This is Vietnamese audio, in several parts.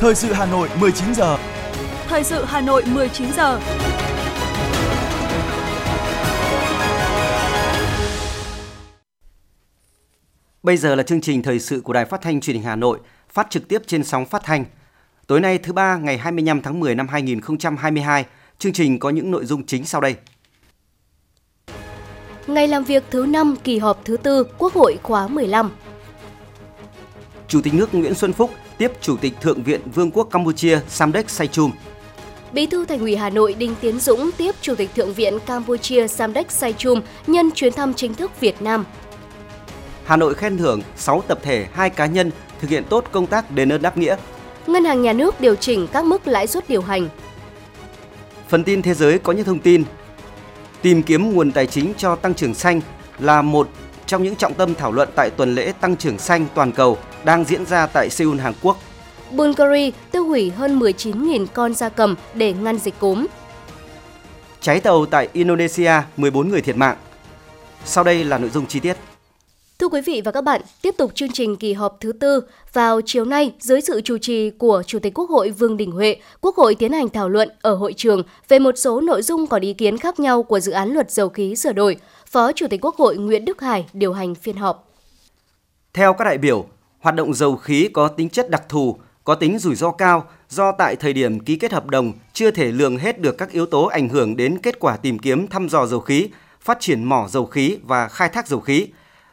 Thời sự Hà Nội 19 giờ. Thời sự Hà Nội 19 giờ. Bây giờ là chương trình thời sự của Đài Phát thanh Truyền hình Hà Nội, phát trực tiếp trên sóng phát thanh. Tối nay thứ ba ngày 25 tháng 10 năm 2022, chương trình có những nội dung chính sau đây. Ngày làm việc thứ 5 kỳ họp thứ tư Quốc hội khóa 15. Chủ tịch nước Nguyễn Xuân Phúc tiếp Chủ tịch Thượng viện Vương quốc Campuchia Samdech Saychum. Bí thư Thành ủy Hà Nội Đinh Tiến Dũng tiếp Chủ tịch Thượng viện Campuchia Samdech Saychum nhân chuyến thăm chính thức Việt Nam. Hà Nội khen thưởng 6 tập thể, 2 cá nhân thực hiện tốt công tác đền ơn đáp nghĩa. Ngân hàng Nhà nước điều chỉnh các mức lãi suất điều hành. Phần tin thế giới có những thông tin. Tìm kiếm nguồn tài chính cho tăng trưởng xanh là một trong những trọng tâm thảo luận tại tuần lễ tăng trưởng xanh toàn cầu đang diễn ra tại Seoul, Hàn Quốc. Bulgaria tiêu hủy hơn 19.000 con gia cầm để ngăn dịch cúm. Cháy tàu tại Indonesia, 14 người thiệt mạng. Sau đây là nội dung chi tiết. Thưa quý vị và các bạn, tiếp tục chương trình kỳ họp thứ tư, vào chiều nay, dưới sự chủ trì của Chủ tịch Quốc hội Vương Đình Huệ, Quốc hội tiến hành thảo luận ở hội trường về một số nội dung còn ý kiến khác nhau của dự án luật dầu khí sửa đổi. Phó Chủ tịch Quốc hội Nguyễn Đức Hải điều hành phiên họp. Theo các đại biểu, hoạt động dầu khí có tính chất đặc thù, có tính rủi ro cao do tại thời điểm ký kết hợp đồng chưa thể lường hết được các yếu tố ảnh hưởng đến kết quả tìm kiếm thăm dò dầu khí, phát triển mỏ dầu khí và khai thác dầu khí.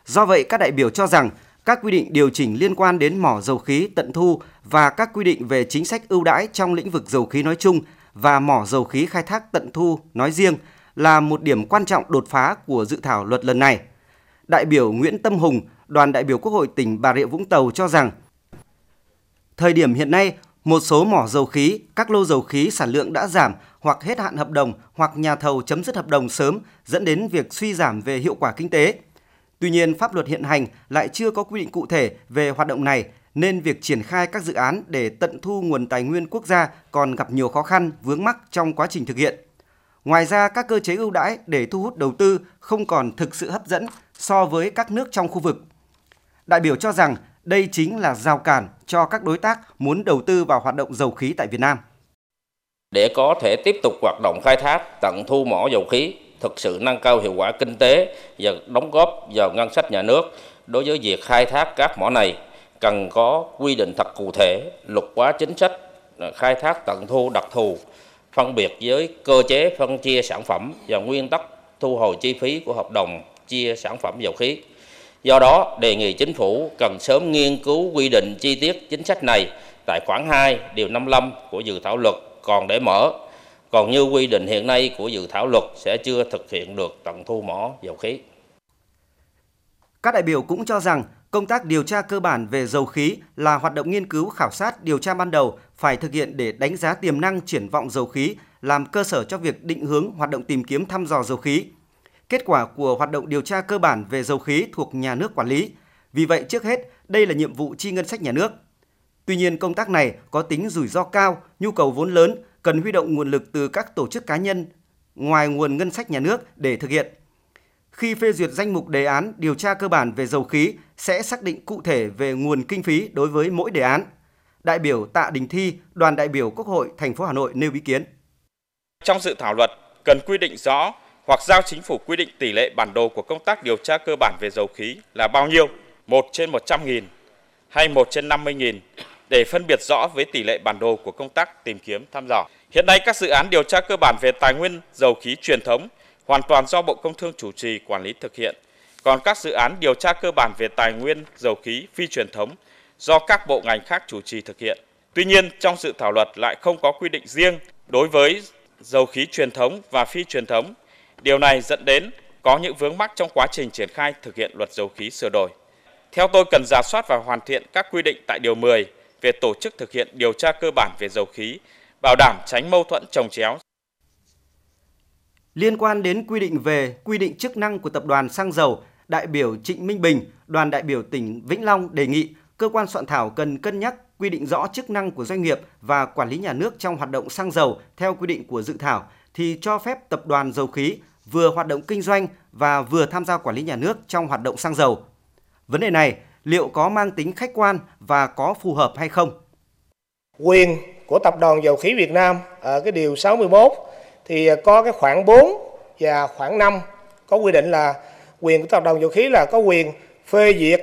Do vậy, các đại biểu cho rằng các quy định điều chỉnh liên quan đến mỏ dầu khí tận thu và các quy định về chính sách ưu đãi trong lĩnh vực dầu khí nói chung và mỏ dầu khí khai thác tận thu nói riêng là một điểm quan trọng đột phá của dự thảo luật lần này. Đại biểu Nguyễn Tâm Hùng, đoàn đại biểu Quốc hội tỉnh Bà Rịa Vũng Tàu cho rằng thời điểm hiện nay, một số mỏ dầu khí, các lô dầu khí sản lượng đã giảm hoặc hết hạn hợp đồng hoặc nhà thầu chấm dứt hợp đồng sớm dẫn đến việc suy giảm về hiệu quả kinh tế. Tuy nhiên, pháp luật hiện hành lại chưa có quy định cụ thể về hoạt động này nên việc triển khai các dự án để tận thu nguồn tài nguyên quốc gia còn gặp nhiều khó khăn, vướng mắc trong quá trình thực hiện. Ngoài ra, các cơ chế ưu đãi để thu hút đầu tư không còn thực sự hấp dẫn so với các nước trong khu vực. Đại biểu cho rằng đây chính là rào cản cho các đối tác muốn đầu tư vào hoạt động dầu khí tại Việt Nam. Để có thể tiếp tục hoạt động khai thác, tận thu mỏ dầu khí, thực sự nâng cao hiệu quả kinh tế và đóng góp vào ngân sách nhà nước đối với việc khai thác các mỏ này cần có quy định thật cụ thể, luật hóa chính sách khai thác tận thu đặc thù, phân biệt với cơ chế phân chia sản phẩm và nguyên tắc thu hồi chi phí của hợp đồng chia sản phẩm dầu khí. Do đó, đề nghị chính phủ cần sớm nghiên cứu quy định chi tiết chính sách này tại khoản 2 điều 55 của dự thảo luật còn để mở. Còn như quy định hiện nay của dự thảo luật sẽ chưa thực hiện được tận thu mỏ dầu khí. Các đại biểu cũng cho rằng công tác điều tra cơ bản về dầu khí là hoạt động nghiên cứu khảo sát điều tra ban đầu phải thực hiện để đánh giá tiềm năng triển vọng dầu khí, làm cơ sở cho việc định hướng hoạt động tìm kiếm thăm dò dầu khí. Kết quả của hoạt động điều tra cơ bản về dầu khí thuộc nhà nước quản lý. Vì vậy, trước hết, đây là nhiệm vụ chi ngân sách nhà nước. Tuy nhiên, công tác này có tính rủi ro cao, nhu cầu vốn lớn, cần huy động nguồn lực từ các tổ chức cá nhân ngoài nguồn ngân sách nhà nước để thực hiện. Khi phê duyệt danh mục đề án điều tra cơ bản về dầu khí sẽ xác định cụ thể về nguồn kinh phí đối với mỗi đề án. Đại biểu Tạ Đình Thi, đoàn đại biểu Quốc hội thành phố Hà Nội nêu ý kiến. Trong dự thảo luật cần quy định rõ hoặc giao chính phủ quy định tỷ lệ bản đồ của công tác điều tra cơ bản về dầu khí là bao nhiêu, 1 trên 100 nghìn hay 1 trên 50 nghìn để phân biệt rõ với tỷ lệ bản đồ của công tác tìm kiếm thăm dò. Hiện nay các dự án điều tra cơ bản về tài nguyên dầu khí truyền thống hoàn toàn do Bộ Công Thương chủ trì quản lý thực hiện. Còn các dự án điều tra cơ bản về tài nguyên dầu khí phi truyền thống do các bộ ngành khác chủ trì thực hiện. Tuy nhiên, trong dự thảo luật lại không có quy định riêng đối với dầu khí truyền thống và phi truyền thống. Điều này dẫn đến có những vướng mắc trong quá trình triển khai thực hiện luật dầu khí sửa đổi. Theo tôi cần giả soát và hoàn thiện các quy định tại Điều 10 về tổ chức thực hiện điều tra cơ bản về dầu khí, bảo đảm tránh mâu thuẫn trồng chéo. Liên quan đến quy định về quy định chức năng của tập đoàn xăng dầu, đại biểu Trịnh Minh Bình, đoàn đại biểu tỉnh Vĩnh Long đề nghị cơ quan soạn thảo cần cân nhắc quy định rõ chức năng của doanh nghiệp và quản lý nhà nước trong hoạt động xăng dầu theo quy định của dự thảo thì cho phép tập đoàn dầu khí vừa hoạt động kinh doanh và vừa tham gia quản lý nhà nước trong hoạt động xăng dầu. Vấn đề này liệu có mang tính khách quan và có phù hợp hay không? Quyền của Tập đoàn Dầu khí Việt Nam ở cái điều 61 thì có cái khoảng 4 và khoảng 5 có quy định là quyền của Tập đoàn Dầu khí là có quyền phê duyệt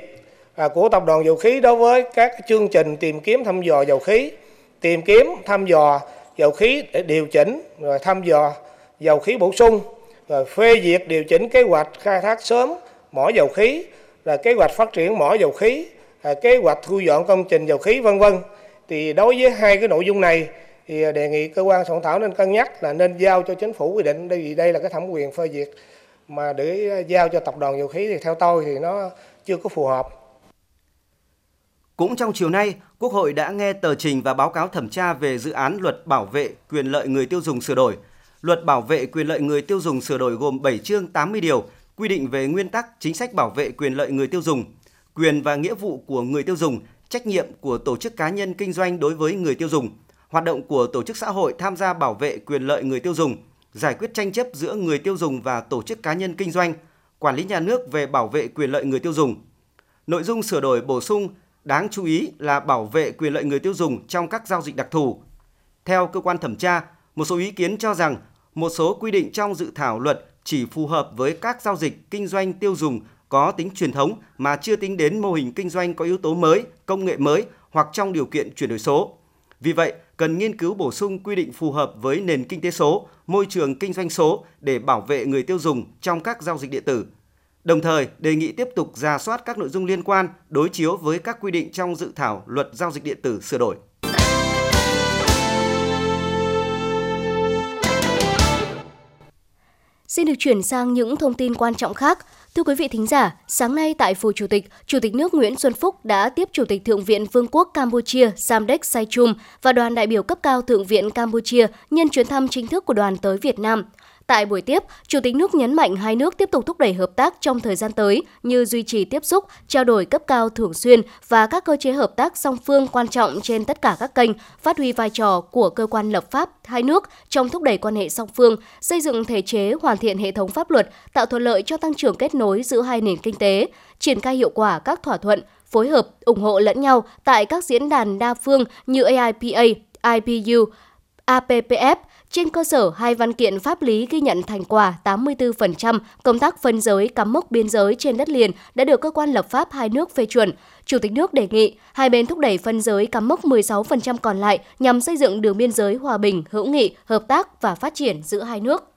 à, của Tập đoàn Dầu khí đối với các chương trình tìm kiếm thăm dò dầu khí, tìm kiếm thăm dò dầu khí để điều chỉnh rồi thăm dò dầu khí bổ sung rồi phê duyệt điều chỉnh kế hoạch khai thác sớm mỏ dầu khí là kế hoạch phát triển mỏ dầu khí à, kế hoạch thu dọn công trình dầu khí vân vân thì đối với hai cái nội dung này thì đề nghị cơ quan soạn thảo nên cân nhắc là nên giao cho chính phủ quy định đây vì đây là cái thẩm quyền phê duyệt mà để giao cho tập đoàn dầu khí thì theo tôi thì nó chưa có phù hợp. Cũng trong chiều nay, Quốc hội đã nghe tờ trình và báo cáo thẩm tra về dự án luật bảo vệ quyền lợi người tiêu dùng sửa đổi. Luật bảo vệ quyền lợi người tiêu dùng sửa đổi gồm 7 chương 80 điều, quy định về nguyên tắc chính sách bảo vệ quyền lợi người tiêu dùng, quyền và nghĩa vụ của người tiêu dùng, trách nhiệm của tổ chức cá nhân kinh doanh đối với người tiêu dùng, hoạt động của tổ chức xã hội tham gia bảo vệ quyền lợi người tiêu dùng, giải quyết tranh chấp giữa người tiêu dùng và tổ chức cá nhân kinh doanh, quản lý nhà nước về bảo vệ quyền lợi người tiêu dùng. Nội dung sửa đổi bổ sung đáng chú ý là bảo vệ quyền lợi người tiêu dùng trong các giao dịch đặc thù. Theo cơ quan thẩm tra, một số ý kiến cho rằng một số quy định trong dự thảo luật chỉ phù hợp với các giao dịch kinh doanh tiêu dùng có tính truyền thống mà chưa tính đến mô hình kinh doanh có yếu tố mới, công nghệ mới hoặc trong điều kiện chuyển đổi số. Vì vậy, cần nghiên cứu bổ sung quy định phù hợp với nền kinh tế số, môi trường kinh doanh số để bảo vệ người tiêu dùng trong các giao dịch điện tử. Đồng thời, đề nghị tiếp tục ra soát các nội dung liên quan đối chiếu với các quy định trong dự thảo luật giao dịch điện tử sửa đổi. Xin được chuyển sang những thông tin quan trọng khác. Thưa quý vị thính giả, sáng nay tại Phủ Chủ tịch, Chủ tịch nước Nguyễn Xuân Phúc đã tiếp Chủ tịch Thượng viện Vương quốc Campuchia Samdech Saichum và đoàn đại biểu cấp cao Thượng viện Campuchia nhân chuyến thăm chính thức của đoàn tới Việt Nam. Tại buổi tiếp, Chủ tịch nước nhấn mạnh hai nước tiếp tục thúc đẩy hợp tác trong thời gian tới như duy trì tiếp xúc, trao đổi cấp cao thường xuyên và các cơ chế hợp tác song phương quan trọng trên tất cả các kênh, phát huy vai trò của cơ quan lập pháp hai nước trong thúc đẩy quan hệ song phương, xây dựng thể chế, hoàn thiện hệ thống pháp luật, tạo thuận lợi cho tăng trưởng kết nối giữa hai nền kinh tế, triển khai hiệu quả các thỏa thuận, phối hợp, ủng hộ lẫn nhau tại các diễn đàn đa phương như AIPA, IPU, APPF, trên cơ sở hai văn kiện pháp lý ghi nhận thành quả 84% công tác phân giới cắm mốc biên giới trên đất liền đã được cơ quan lập pháp hai nước phê chuẩn. Chủ tịch nước đề nghị hai bên thúc đẩy phân giới cắm mốc 16% còn lại nhằm xây dựng đường biên giới hòa bình, hữu nghị, hợp tác và phát triển giữa hai nước.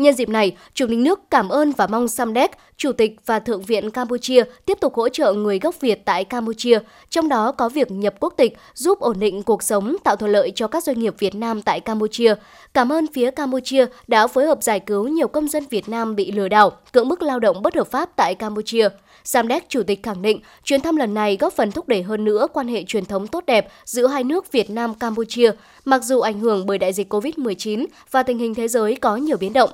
Nhân dịp này, Chủ tịch nước cảm ơn và mong Samdech, Chủ tịch và Thượng viện Campuchia tiếp tục hỗ trợ người gốc Việt tại Campuchia, trong đó có việc nhập quốc tịch giúp ổn định cuộc sống, tạo thuận lợi cho các doanh nghiệp Việt Nam tại Campuchia. Cảm ơn phía Campuchia đã phối hợp giải cứu nhiều công dân Việt Nam bị lừa đảo, cưỡng bức lao động bất hợp pháp tại Campuchia. Samdech Chủ tịch khẳng định chuyến thăm lần này góp phần thúc đẩy hơn nữa quan hệ truyền thống tốt đẹp giữa hai nước Việt Nam Campuchia, mặc dù ảnh hưởng bởi đại dịch COVID-19 và tình hình thế giới có nhiều biến động.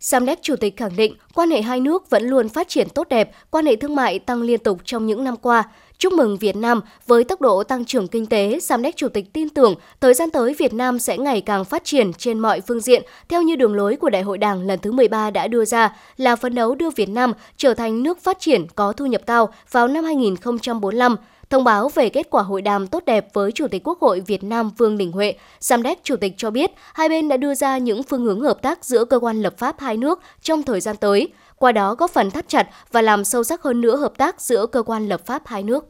Samdek Chủ tịch khẳng định quan hệ hai nước vẫn luôn phát triển tốt đẹp, quan hệ thương mại tăng liên tục trong những năm qua. Chúc mừng Việt Nam với tốc độ tăng trưởng kinh tế, Samdek Chủ tịch tin tưởng thời gian tới Việt Nam sẽ ngày càng phát triển trên mọi phương diện theo như đường lối của Đại hội Đảng lần thứ 13 đã đưa ra là phấn đấu đưa Việt Nam trở thành nước phát triển có thu nhập cao vào năm 2045 Thông báo về kết quả hội đàm tốt đẹp với Chủ tịch Quốc hội Việt Nam Vương Đình Huệ, Samdech Chủ tịch cho biết hai bên đã đưa ra những phương hướng hợp tác giữa cơ quan lập pháp hai nước trong thời gian tới, qua đó góp phần thắt chặt và làm sâu sắc hơn nữa hợp tác giữa cơ quan lập pháp hai nước.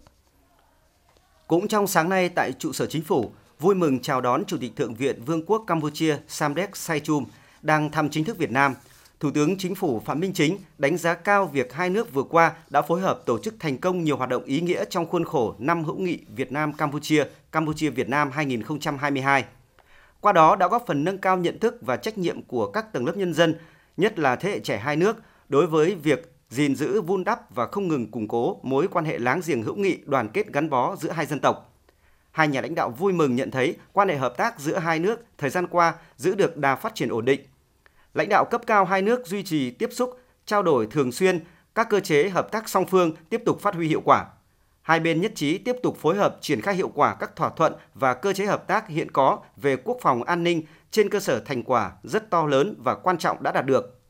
Cũng trong sáng nay tại trụ sở chính phủ, vui mừng chào đón Chủ tịch Thượng viện Vương quốc Campuchia Samdech Saichum đang thăm chính thức Việt Nam – Thủ tướng Chính phủ Phạm Minh Chính đánh giá cao việc hai nước vừa qua đã phối hợp tổ chức thành công nhiều hoạt động ý nghĩa trong khuôn khổ năm hữu nghị Việt Nam Campuchia, Campuchia Việt Nam 2022. Qua đó đã góp phần nâng cao nhận thức và trách nhiệm của các tầng lớp nhân dân, nhất là thế hệ trẻ hai nước đối với việc gìn giữ vun đắp và không ngừng củng cố mối quan hệ láng giềng hữu nghị đoàn kết gắn bó giữa hai dân tộc. Hai nhà lãnh đạo vui mừng nhận thấy quan hệ hợp tác giữa hai nước thời gian qua giữ được đà phát triển ổn định, lãnh đạo cấp cao hai nước duy trì tiếp xúc, trao đổi thường xuyên, các cơ chế hợp tác song phương tiếp tục phát huy hiệu quả. Hai bên nhất trí tiếp tục phối hợp triển khai hiệu quả các thỏa thuận và cơ chế hợp tác hiện có về quốc phòng an ninh trên cơ sở thành quả rất to lớn và quan trọng đã đạt được.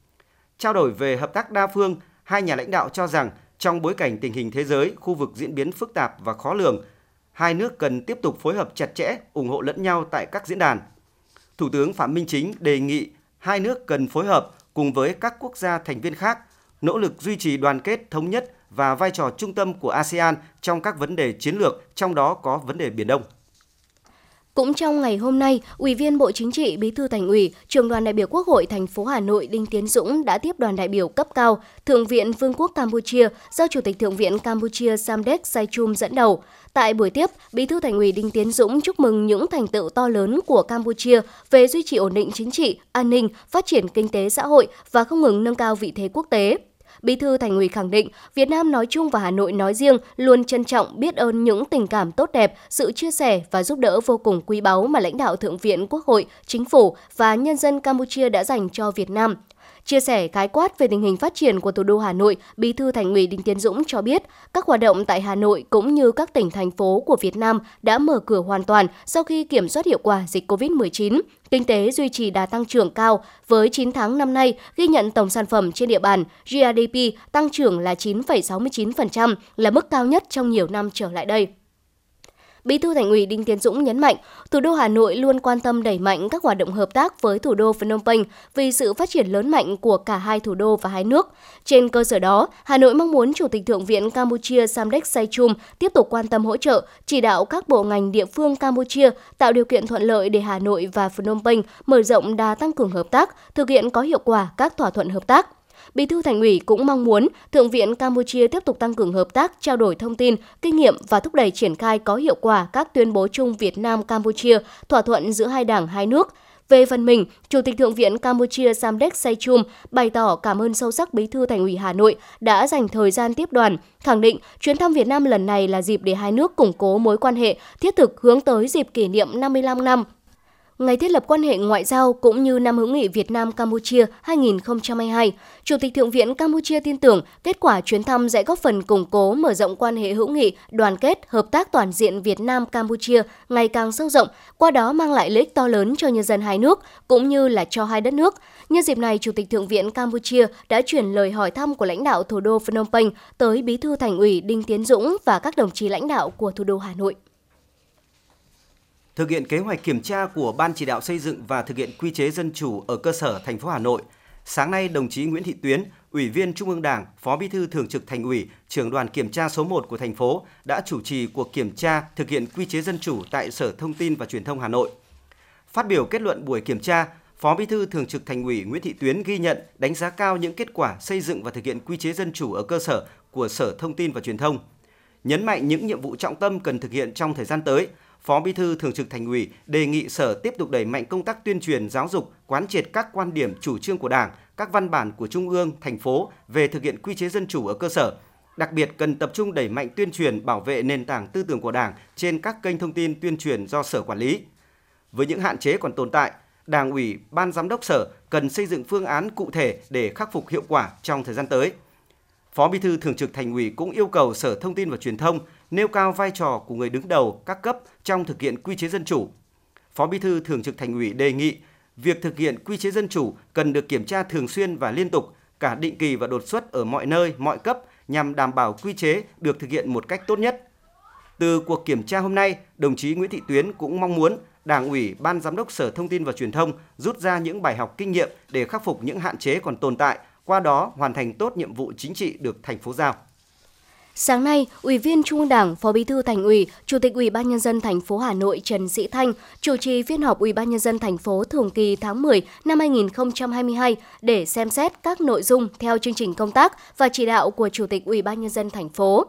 Trao đổi về hợp tác đa phương, hai nhà lãnh đạo cho rằng trong bối cảnh tình hình thế giới, khu vực diễn biến phức tạp và khó lường, hai nước cần tiếp tục phối hợp chặt chẽ, ủng hộ lẫn nhau tại các diễn đàn. Thủ tướng Phạm Minh Chính đề nghị hai nước cần phối hợp cùng với các quốc gia thành viên khác nỗ lực duy trì đoàn kết thống nhất và vai trò trung tâm của ASEAN trong các vấn đề chiến lược, trong đó có vấn đề Biển Đông. Cũng trong ngày hôm nay, Ủy viên Bộ Chính trị, Bí thư Thành ủy, Trường đoàn đại biểu Quốc hội thành phố Hà Nội Đinh Tiến Dũng đã tiếp đoàn đại biểu cấp cao Thượng viện Vương quốc Campuchia do Chủ tịch Thượng viện Campuchia Samdech Saichum dẫn đầu. Tại buổi tiếp, Bí thư Thành ủy Đinh Tiến Dũng chúc mừng những thành tựu to lớn của Campuchia về duy trì ổn định chính trị, an ninh, phát triển kinh tế xã hội và không ngừng nâng cao vị thế quốc tế. Bí thư Thành ủy khẳng định, Việt Nam nói chung và Hà Nội nói riêng luôn trân trọng biết ơn những tình cảm tốt đẹp, sự chia sẻ và giúp đỡ vô cùng quý báu mà lãnh đạo Thượng viện Quốc hội, Chính phủ và nhân dân Campuchia đã dành cho Việt Nam. Chia sẻ khái quát về tình hình phát triển của thủ đô Hà Nội, Bí thư Thành ủy Đinh Tiến Dũng cho biết, các hoạt động tại Hà Nội cũng như các tỉnh thành phố của Việt Nam đã mở cửa hoàn toàn sau khi kiểm soát hiệu quả dịch COVID-19. Kinh tế duy trì đà tăng trưởng cao, với 9 tháng năm nay ghi nhận tổng sản phẩm trên địa bàn GDP tăng trưởng là 9,69%, là mức cao nhất trong nhiều năm trở lại đây. Bí thư Thành ủy Đinh Tiến Dũng nhấn mạnh, thủ đô Hà Nội luôn quan tâm đẩy mạnh các hoạt động hợp tác với thủ đô Phnom Penh vì sự phát triển lớn mạnh của cả hai thủ đô và hai nước. Trên cơ sở đó, Hà Nội mong muốn Chủ tịch Thượng viện Campuchia Samdech Saychum tiếp tục quan tâm hỗ trợ, chỉ đạo các bộ ngành địa phương Campuchia tạo điều kiện thuận lợi để Hà Nội và Phnom Penh mở rộng đa tăng cường hợp tác, thực hiện có hiệu quả các thỏa thuận hợp tác. Bí thư Thành ủy cũng mong muốn Thượng viện Campuchia tiếp tục tăng cường hợp tác, trao đổi thông tin, kinh nghiệm và thúc đẩy triển khai có hiệu quả các tuyên bố chung Việt Nam Campuchia, thỏa thuận giữa hai đảng hai nước. Về phần mình, Chủ tịch Thượng viện Campuchia Samdech Saychum bày tỏ cảm ơn sâu sắc Bí thư Thành ủy Hà Nội đã dành thời gian tiếp đoàn, khẳng định chuyến thăm Việt Nam lần này là dịp để hai nước củng cố mối quan hệ thiết thực hướng tới dịp kỷ niệm 55 năm ngày thiết lập quan hệ ngoại giao cũng như năm hữu nghị Việt Nam Campuchia 2022, Chủ tịch Thượng viện Campuchia tin tưởng kết quả chuyến thăm sẽ góp phần củng cố mở rộng quan hệ hữu nghị, đoàn kết, hợp tác toàn diện Việt Nam Campuchia ngày càng sâu rộng, qua đó mang lại lợi ích to lớn cho nhân dân hai nước cũng như là cho hai đất nước. Nhân dịp này, Chủ tịch Thượng viện Campuchia đã chuyển lời hỏi thăm của lãnh đạo thủ đô Phnom Penh tới Bí thư Thành ủy Đinh Tiến Dũng và các đồng chí lãnh đạo của thủ đô Hà Nội thực hiện kế hoạch kiểm tra của Ban chỉ đạo xây dựng và thực hiện quy chế dân chủ ở cơ sở thành phố Hà Nội. Sáng nay, đồng chí Nguyễn Thị Tuyến, Ủy viên Trung ương Đảng, Phó Bí thư Thường trực Thành ủy, trưởng đoàn kiểm tra số 1 của thành phố đã chủ trì cuộc kiểm tra thực hiện quy chế dân chủ tại Sở Thông tin và Truyền thông Hà Nội. Phát biểu kết luận buổi kiểm tra, Phó Bí thư Thường trực Thành ủy Nguyễn Thị Tuyến ghi nhận, đánh giá cao những kết quả xây dựng và thực hiện quy chế dân chủ ở cơ sở của Sở Thông tin và Truyền thông. Nhấn mạnh những nhiệm vụ trọng tâm cần thực hiện trong thời gian tới, Phó Bí thư Thường trực Thành ủy đề nghị Sở tiếp tục đẩy mạnh công tác tuyên truyền giáo dục, quán triệt các quan điểm chủ trương của Đảng, các văn bản của Trung ương, thành phố về thực hiện quy chế dân chủ ở cơ sở. Đặc biệt cần tập trung đẩy mạnh tuyên truyền bảo vệ nền tảng tư tưởng của Đảng trên các kênh thông tin tuyên truyền do Sở quản lý. Với những hạn chế còn tồn tại, Đảng ủy, Ban giám đốc Sở cần xây dựng phương án cụ thể để khắc phục hiệu quả trong thời gian tới. Phó Bí thư Thường trực Thành ủy cũng yêu cầu Sở Thông tin và Truyền thông nêu cao vai trò của người đứng đầu các cấp trong thực hiện quy chế dân chủ. Phó Bí thư Thường trực Thành ủy đề nghị việc thực hiện quy chế dân chủ cần được kiểm tra thường xuyên và liên tục, cả định kỳ và đột xuất ở mọi nơi, mọi cấp nhằm đảm bảo quy chế được thực hiện một cách tốt nhất. Từ cuộc kiểm tra hôm nay, đồng chí Nguyễn Thị Tuyến cũng mong muốn Đảng ủy, Ban Giám đốc Sở Thông tin và Truyền thông rút ra những bài học kinh nghiệm để khắc phục những hạn chế còn tồn tại, qua đó hoàn thành tốt nhiệm vụ chính trị được thành phố giao. Sáng nay, Ủy viên Trung ương Đảng, Phó Bí thư Thành ủy, Chủ tịch Ủy ban nhân dân thành phố Hà Nội Trần Sĩ Thanh chủ trì phiên họp Ủy ban nhân dân thành phố thường kỳ tháng 10 năm 2022 để xem xét các nội dung theo chương trình công tác và chỉ đạo của Chủ tịch Ủy ban nhân dân thành phố.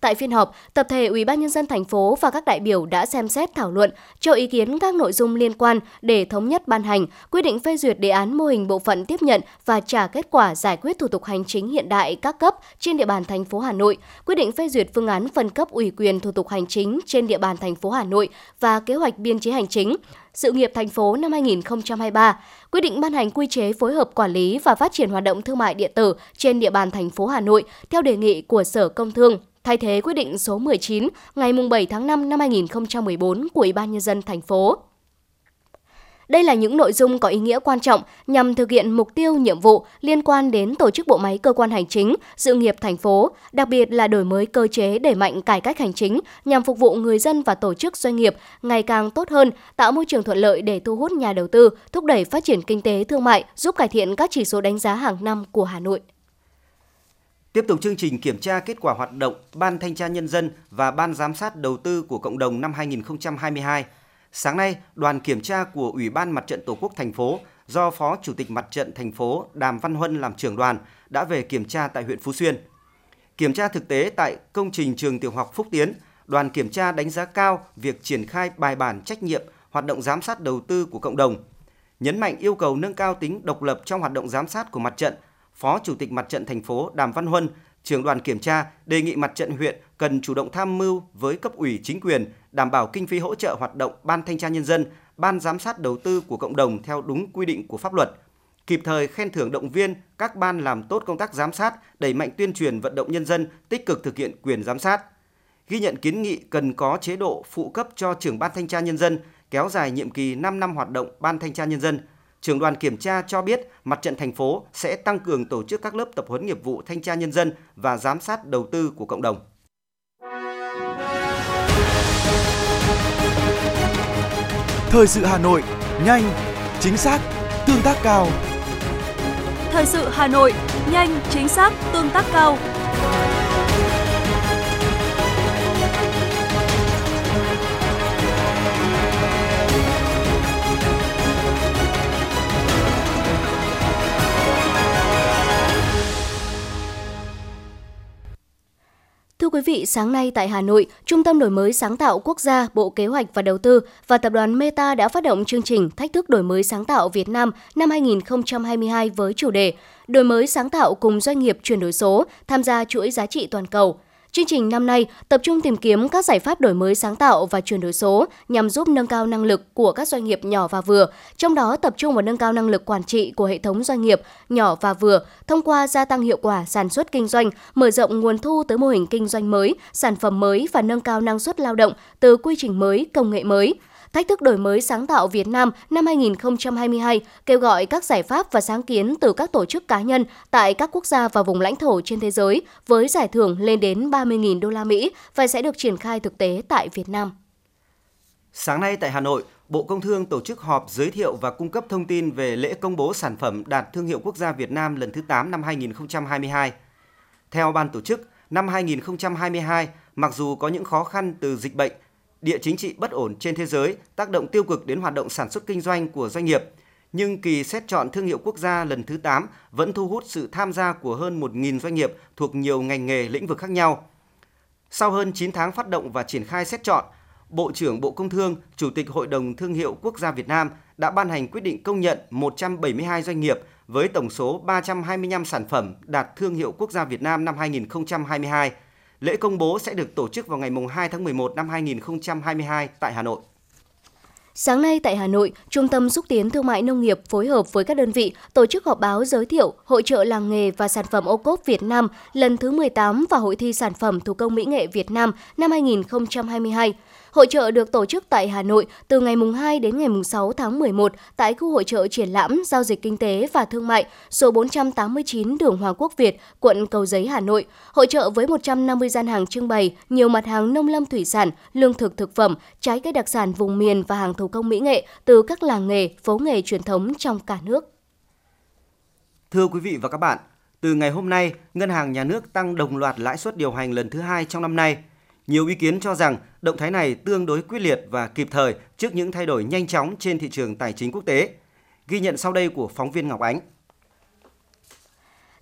Tại phiên họp, tập thể Ủy ban nhân dân thành phố và các đại biểu đã xem xét thảo luận, cho ý kiến các nội dung liên quan để thống nhất ban hành quyết định phê duyệt đề án mô hình bộ phận tiếp nhận và trả kết quả giải quyết thủ tục hành chính hiện đại các cấp trên địa bàn thành phố Hà Nội, quyết định phê duyệt phương án phân cấp ủy quyền thủ tục hành chính trên địa bàn thành phố Hà Nội và kế hoạch biên chế hành chính. Sự nghiệp thành phố năm 2023, quyết định ban hành quy chế phối hợp quản lý và phát triển hoạt động thương mại điện tử trên địa bàn thành phố Hà Nội theo đề nghị của Sở Công Thương thay thế quyết định số 19 ngày 7 tháng 5 năm 2014 của Ủy ban Nhân dân thành phố. Đây là những nội dung có ý nghĩa quan trọng nhằm thực hiện mục tiêu nhiệm vụ liên quan đến tổ chức bộ máy cơ quan hành chính, sự nghiệp thành phố, đặc biệt là đổi mới cơ chế đẩy mạnh cải cách hành chính nhằm phục vụ người dân và tổ chức doanh nghiệp ngày càng tốt hơn, tạo môi trường thuận lợi để thu hút nhà đầu tư, thúc đẩy phát triển kinh tế thương mại, giúp cải thiện các chỉ số đánh giá hàng năm của Hà Nội. Tiếp tục chương trình kiểm tra kết quả hoạt động Ban Thanh tra Nhân dân và Ban Giám sát Đầu tư của Cộng đồng năm 2022. Sáng nay, đoàn kiểm tra của Ủy ban Mặt trận Tổ quốc thành phố do Phó Chủ tịch Mặt trận thành phố Đàm Văn Huân làm trưởng đoàn đã về kiểm tra tại huyện Phú Xuyên. Kiểm tra thực tế tại công trình trường tiểu học Phúc Tiến, đoàn kiểm tra đánh giá cao việc triển khai bài bản trách nhiệm hoạt động giám sát đầu tư của cộng đồng. Nhấn mạnh yêu cầu nâng cao tính độc lập trong hoạt động giám sát của mặt trận, Phó Chủ tịch Mặt trận thành phố Đàm Văn Huân, trưởng đoàn kiểm tra đề nghị mặt trận huyện cần chủ động tham mưu với cấp ủy chính quyền đảm bảo kinh phí hỗ trợ hoạt động ban thanh tra nhân dân, ban giám sát đầu tư của cộng đồng theo đúng quy định của pháp luật, kịp thời khen thưởng động viên các ban làm tốt công tác giám sát, đẩy mạnh tuyên truyền vận động nhân dân tích cực thực hiện quyền giám sát. Ghi nhận kiến nghị cần có chế độ phụ cấp cho trưởng ban thanh tra nhân dân kéo dài nhiệm kỳ 5 năm hoạt động ban thanh tra nhân dân. Trưởng đoàn kiểm tra cho biết mặt trận thành phố sẽ tăng cường tổ chức các lớp tập huấn nghiệp vụ thanh tra nhân dân và giám sát đầu tư của cộng đồng. Thời sự Hà Nội, nhanh, chính xác, tương tác cao. Thời sự Hà Nội, nhanh, chính xác, tương tác cao. Thưa quý vị, sáng nay tại Hà Nội, Trung tâm Đổi mới Sáng tạo Quốc gia, Bộ Kế hoạch và Đầu tư và Tập đoàn Meta đã phát động chương trình Thách thức đổi mới sáng tạo Việt Nam năm 2022 với chủ đề Đổi mới sáng tạo cùng doanh nghiệp chuyển đổi số, tham gia chuỗi giá trị toàn cầu. Chương trình năm nay tập trung tìm kiếm các giải pháp đổi mới sáng tạo và chuyển đổi số nhằm giúp nâng cao năng lực của các doanh nghiệp nhỏ và vừa, trong đó tập trung vào nâng cao năng lực quản trị của hệ thống doanh nghiệp nhỏ và vừa thông qua gia tăng hiệu quả sản xuất kinh doanh, mở rộng nguồn thu tới mô hình kinh doanh mới, sản phẩm mới và nâng cao năng suất lao động từ quy trình mới, công nghệ mới. Thách thức đổi mới sáng tạo Việt Nam năm 2022 kêu gọi các giải pháp và sáng kiến từ các tổ chức cá nhân tại các quốc gia và vùng lãnh thổ trên thế giới với giải thưởng lên đến 30.000 đô la Mỹ và sẽ được triển khai thực tế tại Việt Nam. Sáng nay tại Hà Nội, Bộ Công Thương tổ chức họp giới thiệu và cung cấp thông tin về lễ công bố sản phẩm đạt thương hiệu quốc gia Việt Nam lần thứ 8 năm 2022. Theo ban tổ chức, năm 2022, mặc dù có những khó khăn từ dịch bệnh, địa chính trị bất ổn trên thế giới tác động tiêu cực đến hoạt động sản xuất kinh doanh của doanh nghiệp, nhưng kỳ xét chọn thương hiệu quốc gia lần thứ 8 vẫn thu hút sự tham gia của hơn 1.000 doanh nghiệp thuộc nhiều ngành nghề lĩnh vực khác nhau. Sau hơn 9 tháng phát động và triển khai xét chọn, Bộ trưởng Bộ Công Thương, Chủ tịch Hội đồng Thương hiệu Quốc gia Việt Nam đã ban hành quyết định công nhận 172 doanh nghiệp với tổng số 325 sản phẩm đạt thương hiệu quốc gia Việt Nam năm 2022 Lễ công bố sẽ được tổ chức vào ngày 2 tháng 11 năm 2022 tại Hà Nội. Sáng nay tại Hà Nội, Trung tâm xúc tiến thương mại nông nghiệp phối hợp với các đơn vị tổ chức họp báo giới thiệu Hội trợ làng nghề và sản phẩm ô cốp Việt Nam lần thứ 18 và Hội thi sản phẩm thủ công mỹ nghệ Việt Nam năm 2022. Hội trợ được tổ chức tại Hà Nội từ ngày 2 đến ngày 6 tháng 11 tại khu hội trợ triển lãm giao dịch kinh tế và thương mại số 489 đường Hoàng Quốc Việt, quận Cầu Giấy, Hà Nội. Hội trợ với 150 gian hàng trưng bày nhiều mặt hàng nông lâm thủy sản, lương thực thực phẩm, trái cây đặc sản vùng miền và hàng thủ công mỹ nghệ từ các làng nghề, phố nghề truyền thống trong cả nước. Thưa quý vị và các bạn, từ ngày hôm nay, Ngân hàng Nhà nước tăng đồng loạt lãi suất điều hành lần thứ hai trong năm nay – nhiều ý kiến cho rằng động thái này tương đối quyết liệt và kịp thời trước những thay đổi nhanh chóng trên thị trường tài chính quốc tế. Ghi nhận sau đây của phóng viên Ngọc Ánh.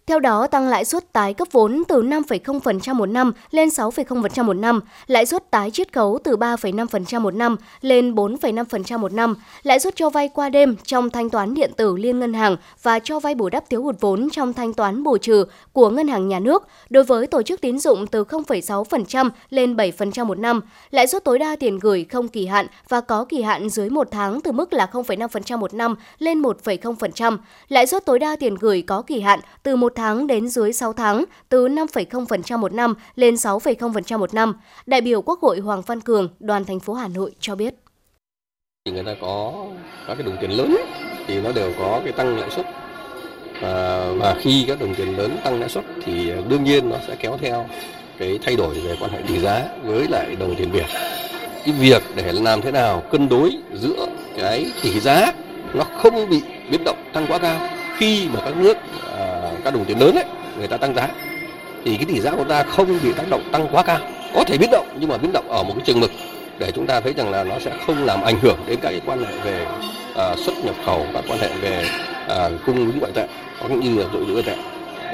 Theo đó, tăng lãi suất tái cấp vốn từ 5,0% một năm lên 6,0% một năm, lãi suất tái chiết khấu từ 3,5% một năm lên 4,5% một năm, lãi suất cho vay qua đêm trong thanh toán điện tử liên ngân hàng và cho vay bù đắp thiếu hụt vốn trong thanh toán bù trừ của ngân hàng nhà nước đối với tổ chức tín dụng từ 0,6% lên 7% một năm, lãi suất tối đa tiền gửi không kỳ hạn và có kỳ hạn dưới một tháng từ mức là 0,5% một năm lên 1,0%, lãi suất tối đa tiền gửi có kỳ hạn từ một tháng đến dưới 6 tháng, từ 5,0% một năm lên 6,0% một năm. Đại biểu Quốc hội Hoàng Văn Cường, đoàn thành phố Hà Nội cho biết. thì người ta có các cái đồng tiền lớn thì nó đều có cái tăng lãi suất và, và khi các đồng tiền lớn tăng lãi suất thì đương nhiên nó sẽ kéo theo cái thay đổi về quan hệ tỷ giá với lại đồng tiền Việt. Cái việc để làm thế nào cân đối giữa cái tỷ giá nó không bị biến động tăng quá cao khi mà các nước à, các đồng tiền lớn ấy người ta tăng giá. Thì cái tỷ giá của ta không bị tác động tăng quá cao. Có thể biến động nhưng mà biến động ở một cái chừng mực để chúng ta thấy rằng là nó sẽ không làm ảnh hưởng đến các cái quan hệ về à, xuất nhập khẩu các quan hệ về à, cung ứng ngoại tệ cũng như là dự trữ ngoại tệ.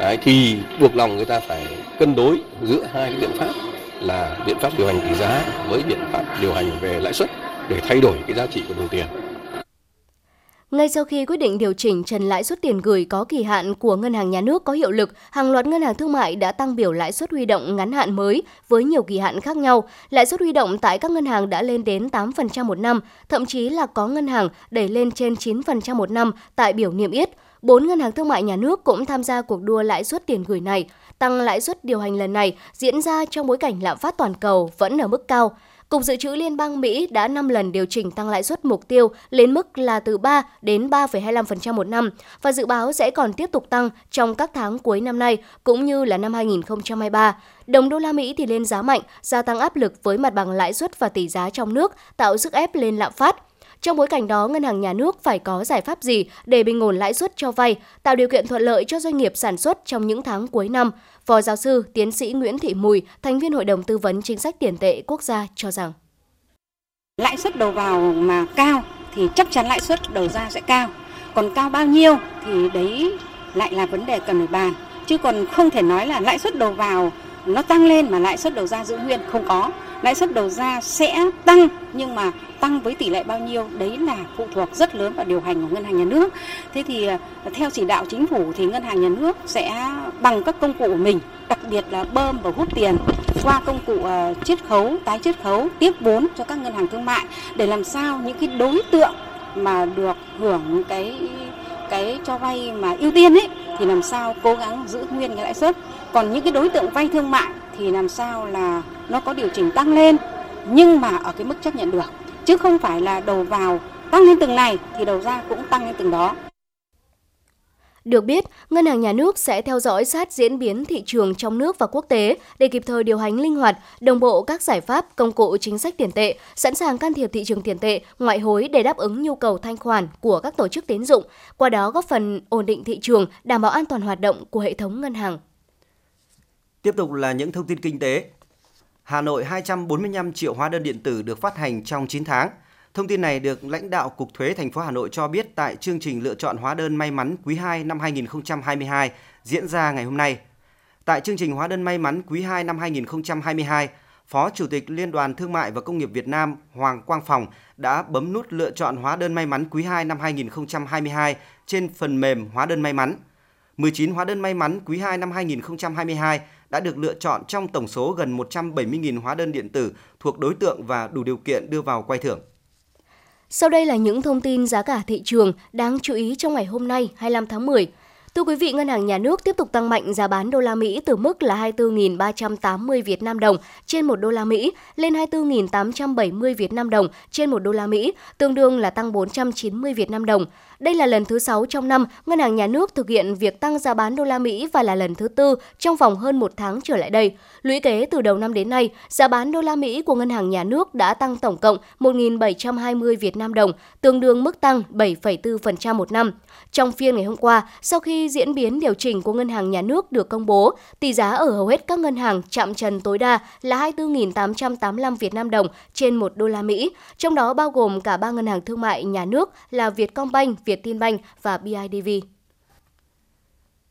Đấy, thì buộc lòng người ta phải cân đối giữa hai cái biện pháp là biện pháp điều hành tỷ giá với biện pháp điều hành về lãi suất để thay đổi cái giá trị của đồng tiền. Ngay sau khi quyết định điều chỉnh trần lãi suất tiền gửi có kỳ hạn của Ngân hàng Nhà nước có hiệu lực, hàng loạt ngân hàng thương mại đã tăng biểu lãi suất huy động ngắn hạn mới với nhiều kỳ hạn khác nhau. Lãi suất huy động tại các ngân hàng đã lên đến 8% một năm, thậm chí là có ngân hàng đẩy lên trên 9% một năm tại biểu niêm yết. Bốn ngân hàng thương mại nhà nước cũng tham gia cuộc đua lãi suất tiền gửi này. Tăng lãi suất điều hành lần này diễn ra trong bối cảnh lạm phát toàn cầu vẫn ở mức cao. Cục Dự trữ Liên bang Mỹ đã 5 lần điều chỉnh tăng lãi suất mục tiêu lên mức là từ 3 đến 3,25% một năm và dự báo sẽ còn tiếp tục tăng trong các tháng cuối năm nay cũng như là năm 2023. Đồng đô la Mỹ thì lên giá mạnh, gia tăng áp lực với mặt bằng lãi suất và tỷ giá trong nước, tạo sức ép lên lạm phát. Trong bối cảnh đó, ngân hàng nhà nước phải có giải pháp gì để bình ổn lãi suất cho vay, tạo điều kiện thuận lợi cho doanh nghiệp sản xuất trong những tháng cuối năm? Phó giáo sư, tiến sĩ Nguyễn Thị Mùi, thành viên Hội đồng Tư vấn Chính sách Tiền tệ Quốc gia cho rằng Lãi suất đầu vào mà cao thì chắc chắn lãi suất đầu ra sẽ cao. Còn cao bao nhiêu thì đấy lại là vấn đề cần phải bàn. Chứ còn không thể nói là lãi suất đầu vào nó tăng lên mà lãi suất đầu ra giữ nguyên không có. Lãi suất đầu ra sẽ tăng nhưng mà tăng với tỷ lệ bao nhiêu đấy là phụ thuộc rất lớn vào điều hành của ngân hàng nhà nước. Thế thì ờ, theo chỉ đạo chính phủ thì ngân hàng nhà nước sẽ bằng các công cụ của mình, đặc biệt là bơm và hút tiền qua công cụ ờ, chiết khấu, tái chiết khấu, tiếp vốn cho các ngân hàng thương mại để làm sao những cái đối tượng mà được hưởng cái cái cho vay mà ưu tiên ấy, thì làm sao cố gắng giữ nguyên cái lãi suất còn những cái đối tượng vay thương mại thì làm sao là nó có điều chỉnh tăng lên, nhưng mà ở cái mức chấp nhận được, chứ không phải là đầu vào tăng lên từng này thì đầu ra cũng tăng lên từng đó. Được biết, Ngân hàng Nhà nước sẽ theo dõi sát diễn biến thị trường trong nước và quốc tế để kịp thời điều hành linh hoạt, đồng bộ các giải pháp, công cụ chính sách tiền tệ, sẵn sàng can thiệp thị trường tiền tệ, ngoại hối để đáp ứng nhu cầu thanh khoản của các tổ chức tín dụng, qua đó góp phần ổn định thị trường, đảm bảo an toàn hoạt động của hệ thống ngân hàng. Tiếp tục là những thông tin kinh tế. Hà Nội 245 triệu hóa đơn điện tử được phát hành trong 9 tháng. Thông tin này được lãnh đạo Cục Thuế thành phố Hà Nội cho biết tại chương trình lựa chọn hóa đơn may mắn quý 2 năm 2022 diễn ra ngày hôm nay. Tại chương trình hóa đơn may mắn quý 2 năm 2022, Phó Chủ tịch Liên đoàn Thương mại và Công nghiệp Việt Nam Hoàng Quang Phòng đã bấm nút lựa chọn hóa đơn may mắn quý 2 năm 2022 trên phần mềm hóa đơn may mắn. 19 hóa đơn may mắn quý 2 năm 2022 đã được lựa chọn trong tổng số gần 170.000 hóa đơn điện tử thuộc đối tượng và đủ điều kiện đưa vào quay thưởng. Sau đây là những thông tin giá cả thị trường đáng chú ý trong ngày hôm nay 25 tháng 10. Thưa quý vị, Ngân hàng Nhà nước tiếp tục tăng mạnh giá bán đô la Mỹ từ mức là 24.380 Việt Nam đồng trên 1 đô la Mỹ lên 24.870 Việt Nam đồng trên 1 đô la Mỹ, tương đương là tăng 490 Việt Nam đồng. Đây là lần thứ 6 trong năm Ngân hàng Nhà nước thực hiện việc tăng giá bán đô la Mỹ và là lần thứ tư trong vòng hơn một tháng trở lại đây. Lũy kế từ đầu năm đến nay, giá bán đô la Mỹ của Ngân hàng Nhà nước đã tăng tổng cộng 1.720 Việt Nam đồng, tương đương mức tăng 7,4% một năm. Trong phiên ngày hôm qua, sau khi diễn biến điều chỉnh của Ngân hàng Nhà nước được công bố, tỷ giá ở hầu hết các ngân hàng chạm trần tối đa là 24.885 Việt Nam đồng trên 1 đô la Mỹ, trong đó bao gồm cả ba ngân hàng thương mại nhà nước là Vietcombank, Vietinbank và BIDV.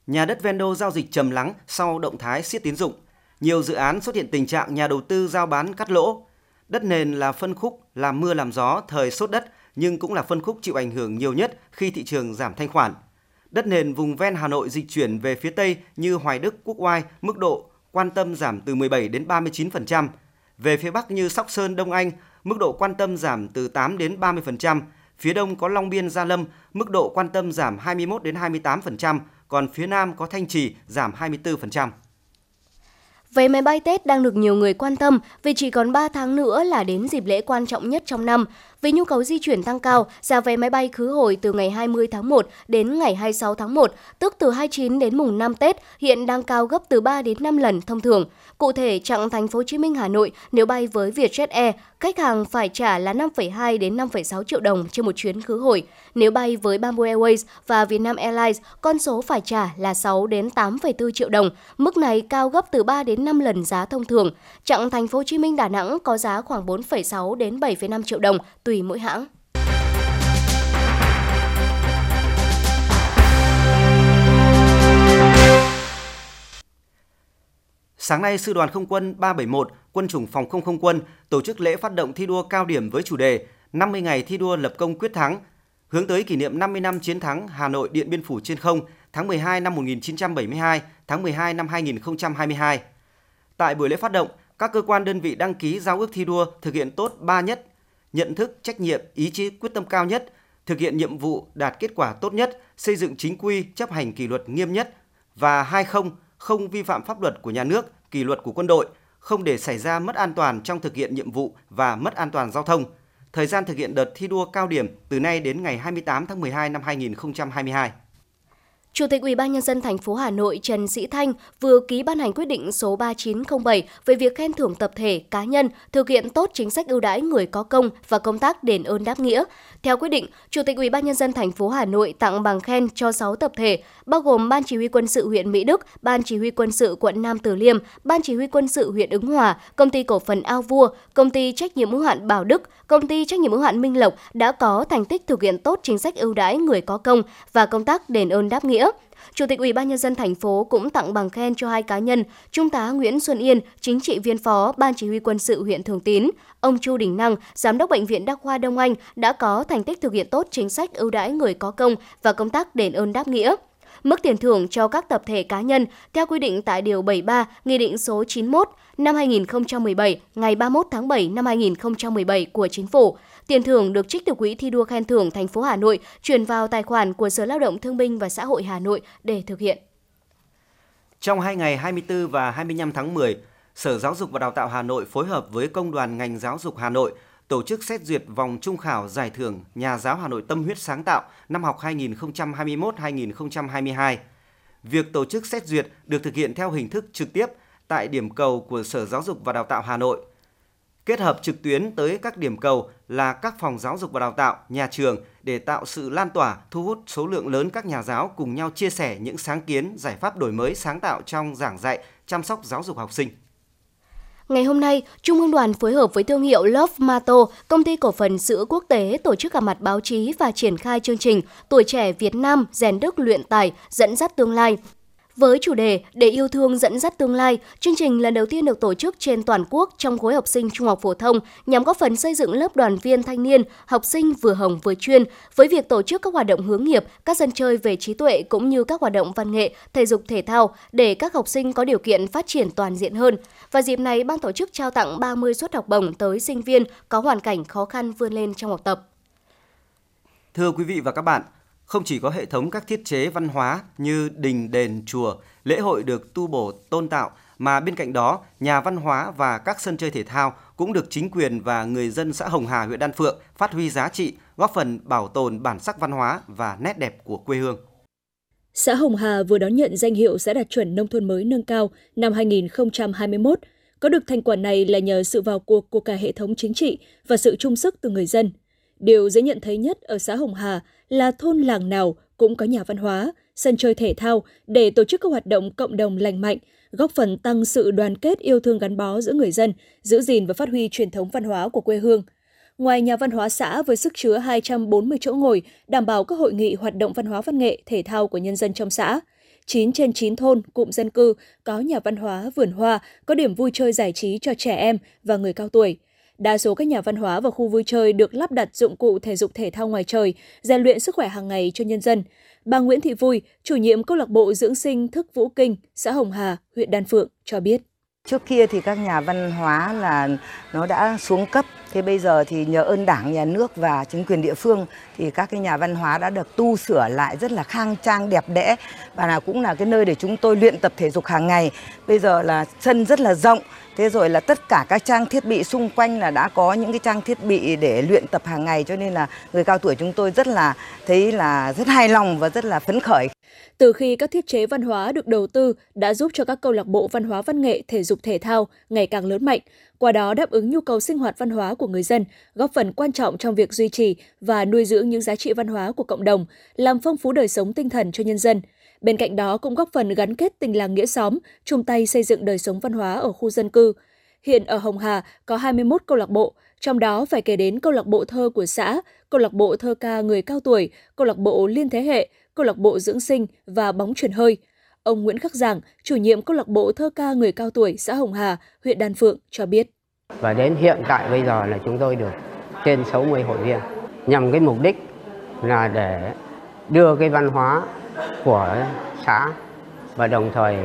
Nhà đất ven đô giao dịch trầm lắng sau động thái siết tín dụng. Nhiều dự án xuất hiện tình trạng nhà đầu tư giao bán cắt lỗ. Đất nền là phân khúc làm mưa làm gió thời sốt đất nhưng cũng là phân khúc chịu ảnh hưởng nhiều nhất khi thị trường giảm thanh khoản. Đất nền vùng ven Hà Nội dịch chuyển về phía Tây như Hoài Đức, Quốc Oai, mức độ quan tâm giảm từ 17 đến 39%. Về phía Bắc như Sóc Sơn, Đông Anh, mức độ quan tâm giảm từ 8 đến 30%. Phía Đông có Long Biên, Gia Lâm, mức độ quan tâm giảm 21 đến 28%, còn phía Nam có Thanh Trì giảm 24%. Vé máy bay Tết đang được nhiều người quan tâm vì chỉ còn 3 tháng nữa là đến dịp lễ quan trọng nhất trong năm. Vì nhu cầu di chuyển tăng cao, giá vé máy bay khứ hồi từ ngày 20 tháng 1 đến ngày 26 tháng 1, tức từ 29 đến mùng 5 Tết, hiện đang cao gấp từ 3 đến 5 lần thông thường. Cụ thể, chặng thành phố Hồ Chí Minh Hà Nội nếu bay với Vietjet Air, khách hàng phải trả là 5,2 đến 5,6 triệu đồng trên một chuyến khứ hồi. Nếu bay với Bamboo Airways và Vietnam Airlines, con số phải trả là 6 đến 8,4 triệu đồng. Mức này cao gấp từ 3 đến 5 lần giá thông thường. Chặng thành phố Hồ Chí Minh Đà Nẵng có giá khoảng 4,6 đến 7,5 triệu đồng tùy tùy mỗi hãng. Sáng nay, Sư đoàn Không quân 371, Quân chủng Phòng không không quân tổ chức lễ phát động thi đua cao điểm với chủ đề 50 ngày thi đua lập công quyết thắng, hướng tới kỷ niệm 50 năm chiến thắng Hà Nội Điện Biên Phủ trên không tháng 12 năm 1972, tháng 12 năm 2022. Tại buổi lễ phát động, các cơ quan đơn vị đăng ký giao ước thi đua thực hiện tốt 3 nhất, nhận thức, trách nhiệm, ý chí quyết tâm cao nhất, thực hiện nhiệm vụ đạt kết quả tốt nhất, xây dựng chính quy, chấp hành kỷ luật nghiêm nhất và hai không không vi phạm pháp luật của nhà nước, kỷ luật của quân đội, không để xảy ra mất an toàn trong thực hiện nhiệm vụ và mất an toàn giao thông. Thời gian thực hiện đợt thi đua cao điểm từ nay đến ngày 28 tháng 12 năm 2022. Chủ tịch UBND thành phố Hà Nội Trần Sĩ Thanh vừa ký ban hành quyết định số 3907 về việc khen thưởng tập thể cá nhân thực hiện tốt chính sách ưu đãi người có công và công tác đền ơn đáp nghĩa. Theo quyết định, Chủ tịch Ủy ban nhân dân thành phố Hà Nội tặng bằng khen cho 6 tập thể, bao gồm Ban chỉ huy quân sự huyện Mỹ Đức, Ban chỉ huy quân sự quận Nam Từ Liêm, Ban chỉ huy quân sự huyện Ứng Hòa, Công ty cổ phần Ao Vua, Công ty trách nhiệm hữu hạn Bảo Đức, Công ty trách nhiệm hữu hạn Minh Lộc đã có thành tích thực hiện tốt chính sách ưu đãi người có công và công tác đền ơn đáp nghĩa. Chủ tịch Ủy ban nhân dân thành phố cũng tặng bằng khen cho hai cá nhân, Trung tá Nguyễn Xuân Yên, chính trị viên phó Ban chỉ huy quân sự huyện Thường Tín, ông Chu Đình Năng, giám đốc bệnh viện Đa khoa Đông Anh đã có thành tích thực hiện tốt chính sách ưu đãi người có công và công tác đền ơn đáp nghĩa. Mức tiền thưởng cho các tập thể cá nhân theo quy định tại Điều 73 Nghị định số 91 năm 2017 ngày 31 tháng 7 năm 2017 của Chính phủ. Tiền thưởng được trích từ quỹ thi đua khen thưởng thành phố Hà Nội chuyển vào tài khoản của Sở Lao động Thương binh và Xã hội Hà Nội để thực hiện. Trong hai ngày 24 và 25 tháng 10, Sở Giáo dục và Đào tạo Hà Nội phối hợp với Công đoàn ngành giáo dục Hà Nội tổ chức xét duyệt vòng trung khảo giải thưởng Nhà giáo Hà Nội tâm huyết sáng tạo năm học 2021-2022. Việc tổ chức xét duyệt được thực hiện theo hình thức trực tiếp tại điểm cầu của Sở Giáo dục và Đào tạo Hà Nội. Kết hợp trực tuyến tới các điểm cầu là các phòng giáo dục và đào tạo, nhà trường để tạo sự lan tỏa, thu hút số lượng lớn các nhà giáo cùng nhau chia sẻ những sáng kiến, giải pháp đổi mới sáng tạo trong giảng dạy, chăm sóc giáo dục học sinh. Ngày hôm nay, Trung ương đoàn phối hợp với thương hiệu Love Mato, công ty cổ phần sữa quốc tế tổ chức gặp mặt báo chí và triển khai chương trình Tuổi trẻ Việt Nam rèn đức luyện tài, dẫn dắt tương lai với chủ đề Để yêu thương dẫn dắt tương lai, chương trình lần đầu tiên được tổ chức trên toàn quốc trong khối học sinh trung học phổ thông nhằm góp phần xây dựng lớp đoàn viên thanh niên, học sinh vừa hồng vừa chuyên với việc tổ chức các hoạt động hướng nghiệp, các sân chơi về trí tuệ cũng như các hoạt động văn nghệ, thể dục thể thao để các học sinh có điều kiện phát triển toàn diện hơn. Và dịp này, ban tổ chức trao tặng 30 suất học bổng tới sinh viên có hoàn cảnh khó khăn vươn lên trong học tập. Thưa quý vị và các bạn, không chỉ có hệ thống các thiết chế văn hóa như đình, đền, chùa, lễ hội được tu bổ tôn tạo, mà bên cạnh đó, nhà văn hóa và các sân chơi thể thao cũng được chính quyền và người dân xã Hồng Hà, huyện Đan Phượng phát huy giá trị, góp phần bảo tồn bản sắc văn hóa và nét đẹp của quê hương. Xã Hồng Hà vừa đón nhận danh hiệu xã đạt chuẩn nông thôn mới nâng cao năm 2021. Có được thành quả này là nhờ sự vào cuộc của cả hệ thống chính trị và sự chung sức từ người dân. Điều dễ nhận thấy nhất ở xã Hồng Hà là thôn làng nào cũng có nhà văn hóa, sân chơi thể thao để tổ chức các hoạt động cộng đồng lành mạnh, góp phần tăng sự đoàn kết yêu thương gắn bó giữa người dân, giữ gìn và phát huy truyền thống văn hóa của quê hương. Ngoài nhà văn hóa xã với sức chứa 240 chỗ ngồi, đảm bảo các hội nghị hoạt động văn hóa văn nghệ, thể thao của nhân dân trong xã, 9 trên 9 thôn, cụm dân cư có nhà văn hóa, vườn hoa, có điểm vui chơi giải trí cho trẻ em và người cao tuổi – Đa số các nhà văn hóa và khu vui chơi được lắp đặt dụng cụ thể dục thể thao ngoài trời, rèn luyện sức khỏe hàng ngày cho nhân dân. Bà Nguyễn Thị Vui, chủ nhiệm câu lạc bộ dưỡng sinh Thức Vũ Kinh, xã Hồng Hà, huyện Đan Phượng cho biết. Trước kia thì các nhà văn hóa là nó đã xuống cấp, thế bây giờ thì nhờ ơn Đảng, nhà nước và chính quyền địa phương thì các cái nhà văn hóa đã được tu sửa lại rất là khang trang đẹp đẽ và là cũng là cái nơi để chúng tôi luyện tập thể dục hàng ngày. Bây giờ là sân rất là rộng, thế rồi là tất cả các trang thiết bị xung quanh là đã có những cái trang thiết bị để luyện tập hàng ngày cho nên là người cao tuổi chúng tôi rất là thấy là rất hài lòng và rất là phấn khởi. Từ khi các thiết chế văn hóa được đầu tư đã giúp cho các câu lạc bộ văn hóa văn nghệ, thể dục thể thao ngày càng lớn mạnh, qua đó đáp ứng nhu cầu sinh hoạt văn hóa của người dân, góp phần quan trọng trong việc duy trì và nuôi dưỡng những giá trị văn hóa của cộng đồng, làm phong phú đời sống tinh thần cho nhân dân. Bên cạnh đó cũng góp phần gắn kết tình làng nghĩa xóm, chung tay xây dựng đời sống văn hóa ở khu dân cư. Hiện ở Hồng Hà có 21 câu lạc bộ, trong đó phải kể đến câu lạc bộ thơ của xã, câu lạc bộ thơ ca người cao tuổi, câu lạc bộ liên thế hệ, câu lạc bộ dưỡng sinh và bóng truyền hơi. Ông Nguyễn Khắc Giảng, chủ nhiệm câu lạc bộ thơ ca người cao tuổi xã Hồng Hà, huyện Đan Phượng cho biết. Và đến hiện tại bây giờ là chúng tôi được trên 60 hội viên nhằm cái mục đích là để đưa cái văn hóa của xã và đồng thời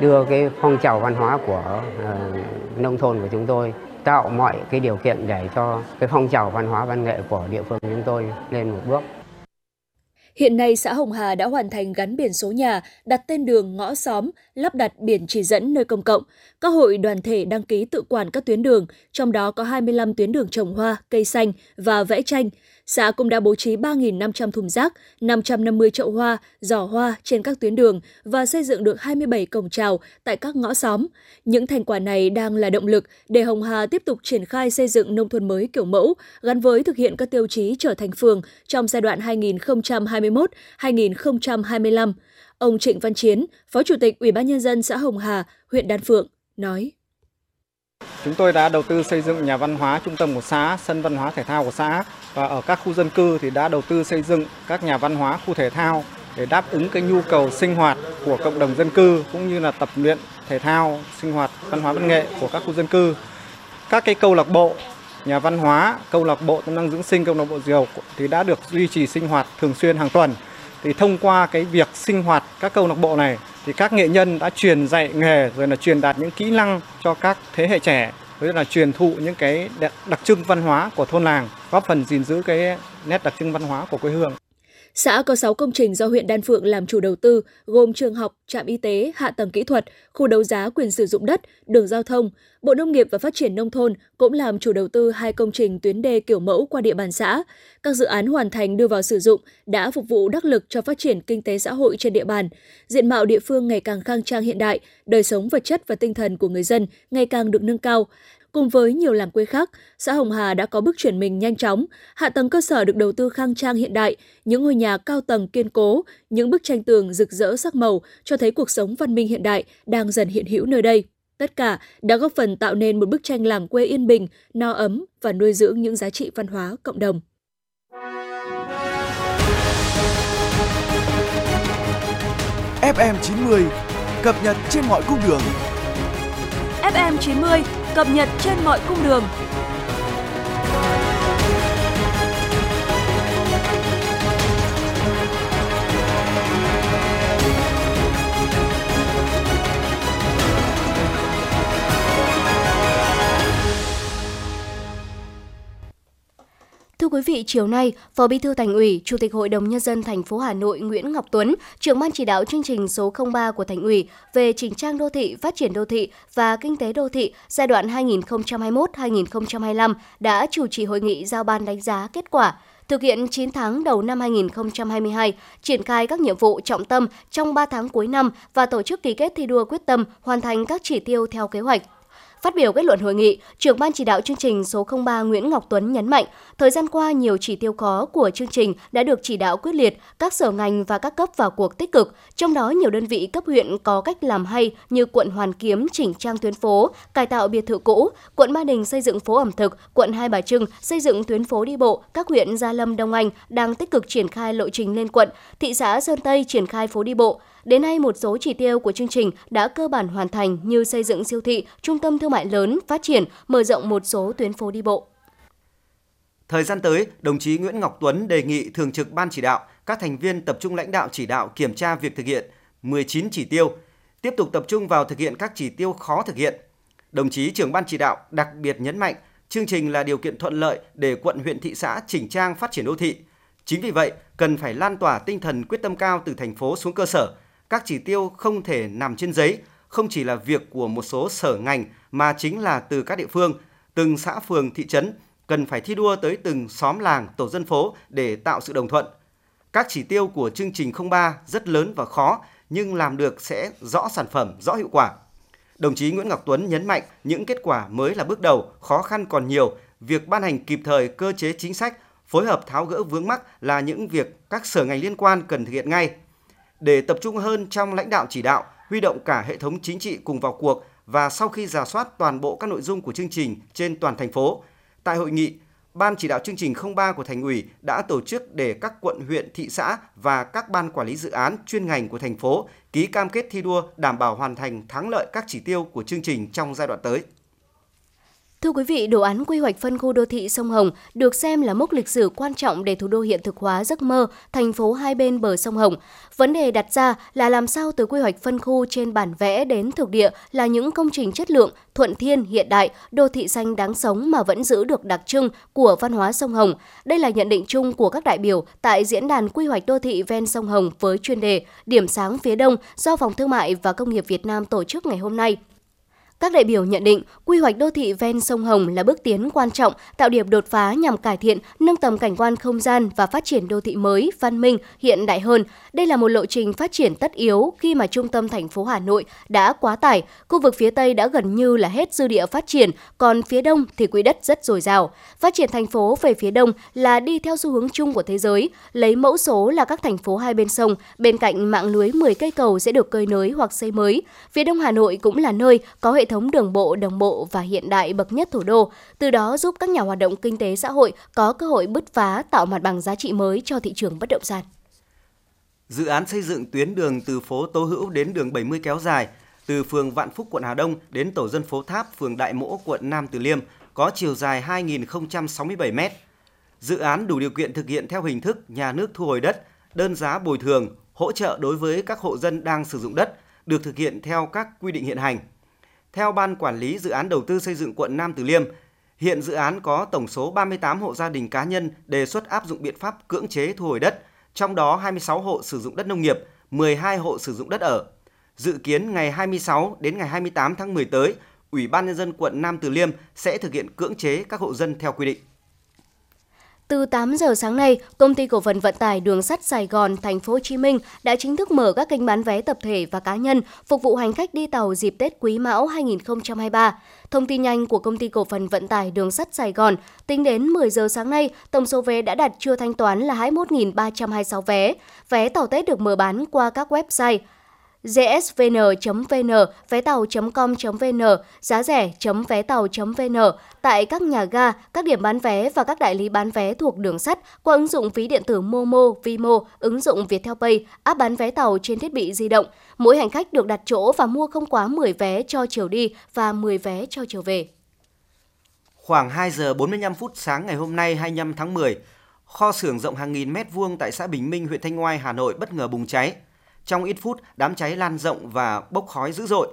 đưa cái phong trào văn hóa của uh, nông thôn của chúng tôi tạo mọi cái điều kiện để cho cái phong trào văn hóa văn nghệ của địa phương chúng tôi lên một bước. Hiện nay xã Hồng Hà đã hoàn thành gắn biển số nhà, đặt tên đường ngõ xóm, lắp đặt biển chỉ dẫn nơi công cộng. Các hội đoàn thể đăng ký tự quản các tuyến đường, trong đó có 25 tuyến đường trồng hoa, cây xanh và vẽ tranh. Xã cũng đã bố trí 3.500 thùng rác, 550 chậu hoa, giỏ hoa trên các tuyến đường và xây dựng được 27 cổng trào tại các ngõ xóm. Những thành quả này đang là động lực để Hồng Hà tiếp tục triển khai xây dựng nông thôn mới kiểu mẫu, gắn với thực hiện các tiêu chí trở thành phường trong giai đoạn 2021-2025. Ông Trịnh Văn Chiến, Phó Chủ tịch Ủy ban nhân dân xã Hồng Hà, huyện Đan Phượng nói: Chúng tôi đã đầu tư xây dựng nhà văn hóa trung tâm của xã, sân văn hóa thể thao của xã và ở các khu dân cư thì đã đầu tư xây dựng các nhà văn hóa khu thể thao để đáp ứng cái nhu cầu sinh hoạt của cộng đồng dân cư cũng như là tập luyện thể thao, sinh hoạt văn hóa văn nghệ của các khu dân cư. Các cái câu lạc bộ, nhà văn hóa, câu lạc bộ tâm năng dưỡng sinh, câu lạc bộ diều thì đã được duy trì sinh hoạt thường xuyên hàng tuần. Thì thông qua cái việc sinh hoạt các câu lạc bộ này thì các nghệ nhân đã truyền dạy nghề rồi là truyền đạt những kỹ năng cho các thế hệ trẻ với là truyền thụ những cái đặc trưng văn hóa của thôn làng, góp phần gìn giữ cái nét đặc trưng văn hóa của quê hương. Xã có 6 công trình do huyện Đan Phượng làm chủ đầu tư, gồm trường học, trạm y tế, hạ tầng kỹ thuật, khu đấu giá quyền sử dụng đất, đường giao thông. Bộ Nông nghiệp và Phát triển Nông thôn cũng làm chủ đầu tư hai công trình tuyến đê kiểu mẫu qua địa bàn xã. Các dự án hoàn thành đưa vào sử dụng đã phục vụ đắc lực cho phát triển kinh tế xã hội trên địa bàn. Diện mạo địa phương ngày càng khang trang hiện đại, đời sống vật chất và tinh thần của người dân ngày càng được nâng cao. Cùng với nhiều làng quê khác, xã Hồng Hà đã có bước chuyển mình nhanh chóng, hạ tầng cơ sở được đầu tư khang trang hiện đại, những ngôi nhà cao tầng kiên cố, những bức tranh tường rực rỡ sắc màu cho thấy cuộc sống văn minh hiện đại đang dần hiện hữu nơi đây. Tất cả đã góp phần tạo nên một bức tranh làng quê yên bình, no ấm và nuôi dưỡng những giá trị văn hóa cộng đồng. FM 90 cập nhật trên mọi cung đường. FM 90 cập nhật trên mọi cung đường. Thưa quý vị, chiều nay, Phó Bí thư Thành ủy, Chủ tịch Hội đồng nhân dân thành phố Hà Nội Nguyễn Ngọc Tuấn, trưởng ban chỉ đạo chương trình số 03 của Thành ủy về chỉnh trang đô thị, phát triển đô thị và kinh tế đô thị giai đoạn 2021-2025 đã chủ trì hội nghị giao ban đánh giá kết quả thực hiện 9 tháng đầu năm 2022, triển khai các nhiệm vụ trọng tâm trong 3 tháng cuối năm và tổ chức ký kết thi đua quyết tâm hoàn thành các chỉ tiêu theo kế hoạch. Phát biểu kết luận hội nghị, trưởng ban chỉ đạo chương trình số 03 Nguyễn Ngọc Tuấn nhấn mạnh, thời gian qua nhiều chỉ tiêu khó của chương trình đã được chỉ đạo quyết liệt, các sở ngành và các cấp vào cuộc tích cực, trong đó nhiều đơn vị cấp huyện có cách làm hay như quận Hoàn Kiếm chỉnh trang tuyến phố, cải tạo biệt thự cũ, quận Ba Đình xây dựng phố ẩm thực, quận Hai Bà Trưng xây dựng tuyến phố đi bộ, các huyện Gia Lâm, Đông Anh đang tích cực triển khai lộ trình lên quận, thị xã Sơn Tây triển khai phố đi bộ, Đến nay, một số chỉ tiêu của chương trình đã cơ bản hoàn thành như xây dựng siêu thị, trung tâm thương mại lớn, phát triển, mở rộng một số tuyến phố đi bộ. Thời gian tới, đồng chí Nguyễn Ngọc Tuấn đề nghị Thường trực Ban chỉ đạo, các thành viên tập trung lãnh đạo chỉ đạo kiểm tra việc thực hiện 19 chỉ tiêu, tiếp tục tập trung vào thực hiện các chỉ tiêu khó thực hiện. Đồng chí trưởng ban chỉ đạo đặc biệt nhấn mạnh chương trình là điều kiện thuận lợi để quận huyện thị xã chỉnh trang phát triển đô thị. Chính vì vậy, cần phải lan tỏa tinh thần quyết tâm cao từ thành phố xuống cơ sở. Các chỉ tiêu không thể nằm trên giấy, không chỉ là việc của một số sở ngành mà chính là từ các địa phương, từng xã phường thị trấn cần phải thi đua tới từng xóm làng, tổ dân phố để tạo sự đồng thuận. Các chỉ tiêu của chương trình 03 rất lớn và khó, nhưng làm được sẽ rõ sản phẩm, rõ hiệu quả. Đồng chí Nguyễn Ngọc Tuấn nhấn mạnh những kết quả mới là bước đầu, khó khăn còn nhiều, việc ban hành kịp thời cơ chế chính sách, phối hợp tháo gỡ vướng mắc là những việc các sở ngành liên quan cần thực hiện ngay. Để tập trung hơn trong lãnh đạo chỉ đạo, huy động cả hệ thống chính trị cùng vào cuộc và sau khi giả soát toàn bộ các nội dung của chương trình trên toàn thành phố, tại hội nghị, Ban chỉ đạo chương trình 03 của Thành ủy đã tổ chức để các quận, huyện, thị xã và các ban quản lý dự án chuyên ngành của thành phố ký cam kết thi đua đảm bảo hoàn thành thắng lợi các chỉ tiêu của chương trình trong giai đoạn tới. Thưa quý vị, đồ án quy hoạch phân khu đô thị sông Hồng được xem là mốc lịch sử quan trọng để thủ đô hiện thực hóa giấc mơ thành phố hai bên bờ sông Hồng. Vấn đề đặt ra là làm sao từ quy hoạch phân khu trên bản vẽ đến thực địa là những công trình chất lượng, thuận thiên, hiện đại, đô thị xanh đáng sống mà vẫn giữ được đặc trưng của văn hóa sông Hồng. Đây là nhận định chung của các đại biểu tại diễn đàn quy hoạch đô thị ven sông Hồng với chuyên đề Điểm sáng phía Đông do Phòng Thương mại và Công nghiệp Việt Nam tổ chức ngày hôm nay. Các đại biểu nhận định, quy hoạch đô thị ven sông Hồng là bước tiến quan trọng, tạo điểm đột phá nhằm cải thiện, nâng tầm cảnh quan không gian và phát triển đô thị mới, văn minh, hiện đại hơn. Đây là một lộ trình phát triển tất yếu khi mà trung tâm thành phố Hà Nội đã quá tải, khu vực phía Tây đã gần như là hết dư địa phát triển, còn phía Đông thì quỹ đất rất dồi dào. Phát triển thành phố về phía Đông là đi theo xu hướng chung của thế giới, lấy mẫu số là các thành phố hai bên sông, bên cạnh mạng lưới 10 cây cầu sẽ được cơi nới hoặc xây mới. Phía Đông Hà Nội cũng là nơi có hệ thống đường bộ đồng bộ và hiện đại bậc nhất thủ đô, từ đó giúp các nhà hoạt động kinh tế xã hội có cơ hội bứt phá tạo mặt bằng giá trị mới cho thị trường bất động sản. Dự án xây dựng tuyến đường từ phố Tô Hữu đến đường 70 kéo dài, từ phường Vạn Phúc quận Hà Đông đến tổ dân phố Tháp phường Đại Mỗ quận Nam Từ Liêm có chiều dài 2.067 m. Dự án đủ điều kiện thực hiện theo hình thức nhà nước thu hồi đất, đơn giá bồi thường, hỗ trợ đối với các hộ dân đang sử dụng đất, được thực hiện theo các quy định hiện hành. Theo Ban Quản lý Dự án Đầu tư xây dựng quận Nam Từ Liêm, hiện dự án có tổng số 38 hộ gia đình cá nhân đề xuất áp dụng biện pháp cưỡng chế thu hồi đất, trong đó 26 hộ sử dụng đất nông nghiệp, 12 hộ sử dụng đất ở. Dự kiến ngày 26 đến ngày 28 tháng 10 tới, Ủy ban nhân dân quận Nam Từ Liêm sẽ thực hiện cưỡng chế các hộ dân theo quy định. Từ 8 giờ sáng nay, công ty cổ phần vận tải đường sắt Sài Gòn, thành phố Hồ Chí Minh đã chính thức mở các kênh bán vé tập thể và cá nhân phục vụ hành khách đi tàu dịp Tết Quý Mão 2023. Thông tin nhanh của công ty cổ phần vận tải đường sắt Sài Gòn, tính đến 10 giờ sáng nay, tổng số vé đã đặt chưa thanh toán là 21.326 vé. Vé tàu Tết được mở bán qua các website gsvn.vn, vé tàu.com.vn, giá rẻ.vé tàu.vn tại các nhà ga, các điểm bán vé và các đại lý bán vé thuộc đường sắt qua ứng dụng ví điện tử Momo, Vimo, ứng dụng Viettel Pay, app bán vé tàu trên thiết bị di động. Mỗi hành khách được đặt chỗ và mua không quá 10 vé cho chiều đi và 10 vé cho chiều về. Khoảng 2 giờ 45 phút sáng ngày hôm nay 25 tháng 10, kho xưởng rộng hàng nghìn mét vuông tại xã Bình Minh, huyện Thanh Oai, Hà Nội bất ngờ bùng cháy. Trong ít phút, đám cháy lan rộng và bốc khói dữ dội.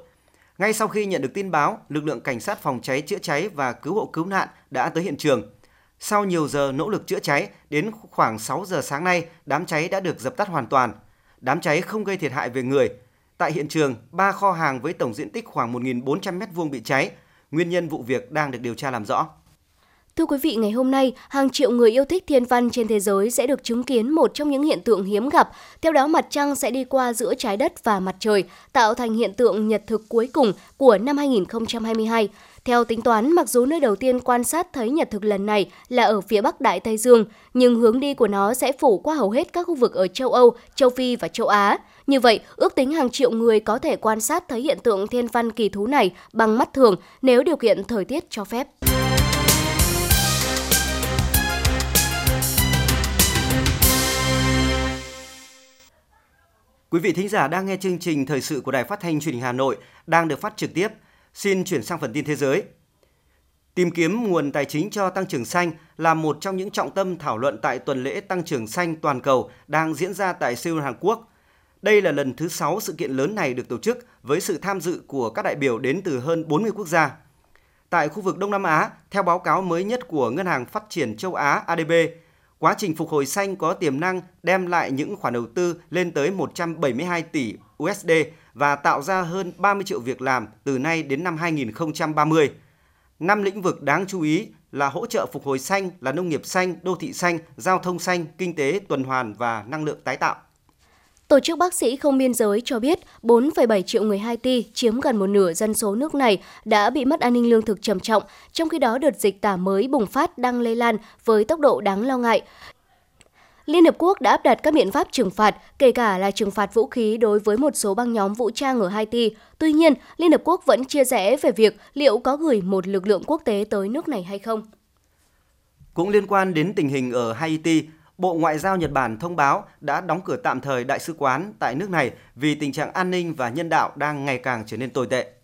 Ngay sau khi nhận được tin báo, lực lượng cảnh sát phòng cháy chữa cháy và cứu hộ cứu nạn đã tới hiện trường. Sau nhiều giờ nỗ lực chữa cháy, đến khoảng 6 giờ sáng nay, đám cháy đã được dập tắt hoàn toàn. Đám cháy không gây thiệt hại về người. Tại hiện trường, ba kho hàng với tổng diện tích khoảng 1.400 m2 bị cháy. Nguyên nhân vụ việc đang được điều tra làm rõ. Thưa quý vị, ngày hôm nay, hàng triệu người yêu thích thiên văn trên thế giới sẽ được chứng kiến một trong những hiện tượng hiếm gặp. Theo đó, mặt trăng sẽ đi qua giữa trái đất và mặt trời, tạo thành hiện tượng nhật thực cuối cùng của năm 2022. Theo tính toán, mặc dù nơi đầu tiên quan sát thấy nhật thực lần này là ở phía Bắc Đại Tây Dương, nhưng hướng đi của nó sẽ phủ qua hầu hết các khu vực ở châu Âu, châu Phi và châu Á. Như vậy, ước tính hàng triệu người có thể quan sát thấy hiện tượng thiên văn kỳ thú này bằng mắt thường nếu điều kiện thời tiết cho phép. Quý vị thính giả đang nghe chương trình thời sự của Đài Phát thanh Truyền hình Hà Nội đang được phát trực tiếp. Xin chuyển sang phần tin thế giới. Tìm kiếm nguồn tài chính cho tăng trưởng xanh là một trong những trọng tâm thảo luận tại tuần lễ tăng trưởng xanh toàn cầu đang diễn ra tại Seoul, Hàn Quốc. Đây là lần thứ 6 sự kiện lớn này được tổ chức với sự tham dự của các đại biểu đến từ hơn 40 quốc gia. Tại khu vực Đông Nam Á, theo báo cáo mới nhất của Ngân hàng Phát triển châu Á ADB, quá trình phục hồi xanh có tiềm năng đem lại những khoản đầu tư lên tới 172 tỷ USD và tạo ra hơn 30 triệu việc làm từ nay đến năm 2030. Năm lĩnh vực đáng chú ý là hỗ trợ phục hồi xanh, là nông nghiệp xanh, đô thị xanh, giao thông xanh, kinh tế tuần hoàn và năng lượng tái tạo. Tổ chức Bác sĩ Không Biên Giới cho biết 4,7 triệu người Haiti, chiếm gần một nửa dân số nước này, đã bị mất an ninh lương thực trầm trọng, trong khi đó đợt dịch tả mới bùng phát đang lây lan với tốc độ đáng lo ngại. Liên Hợp Quốc đã áp đặt các biện pháp trừng phạt, kể cả là trừng phạt vũ khí đối với một số băng nhóm vũ trang ở Haiti. Tuy nhiên, Liên Hợp Quốc vẫn chia rẽ về việc liệu có gửi một lực lượng quốc tế tới nước này hay không. Cũng liên quan đến tình hình ở Haiti, Bộ Ngoại giao Nhật Bản thông báo đã đóng cửa tạm thời đại sứ quán tại nước này vì tình trạng an ninh và nhân đạo đang ngày càng trở nên tồi tệ.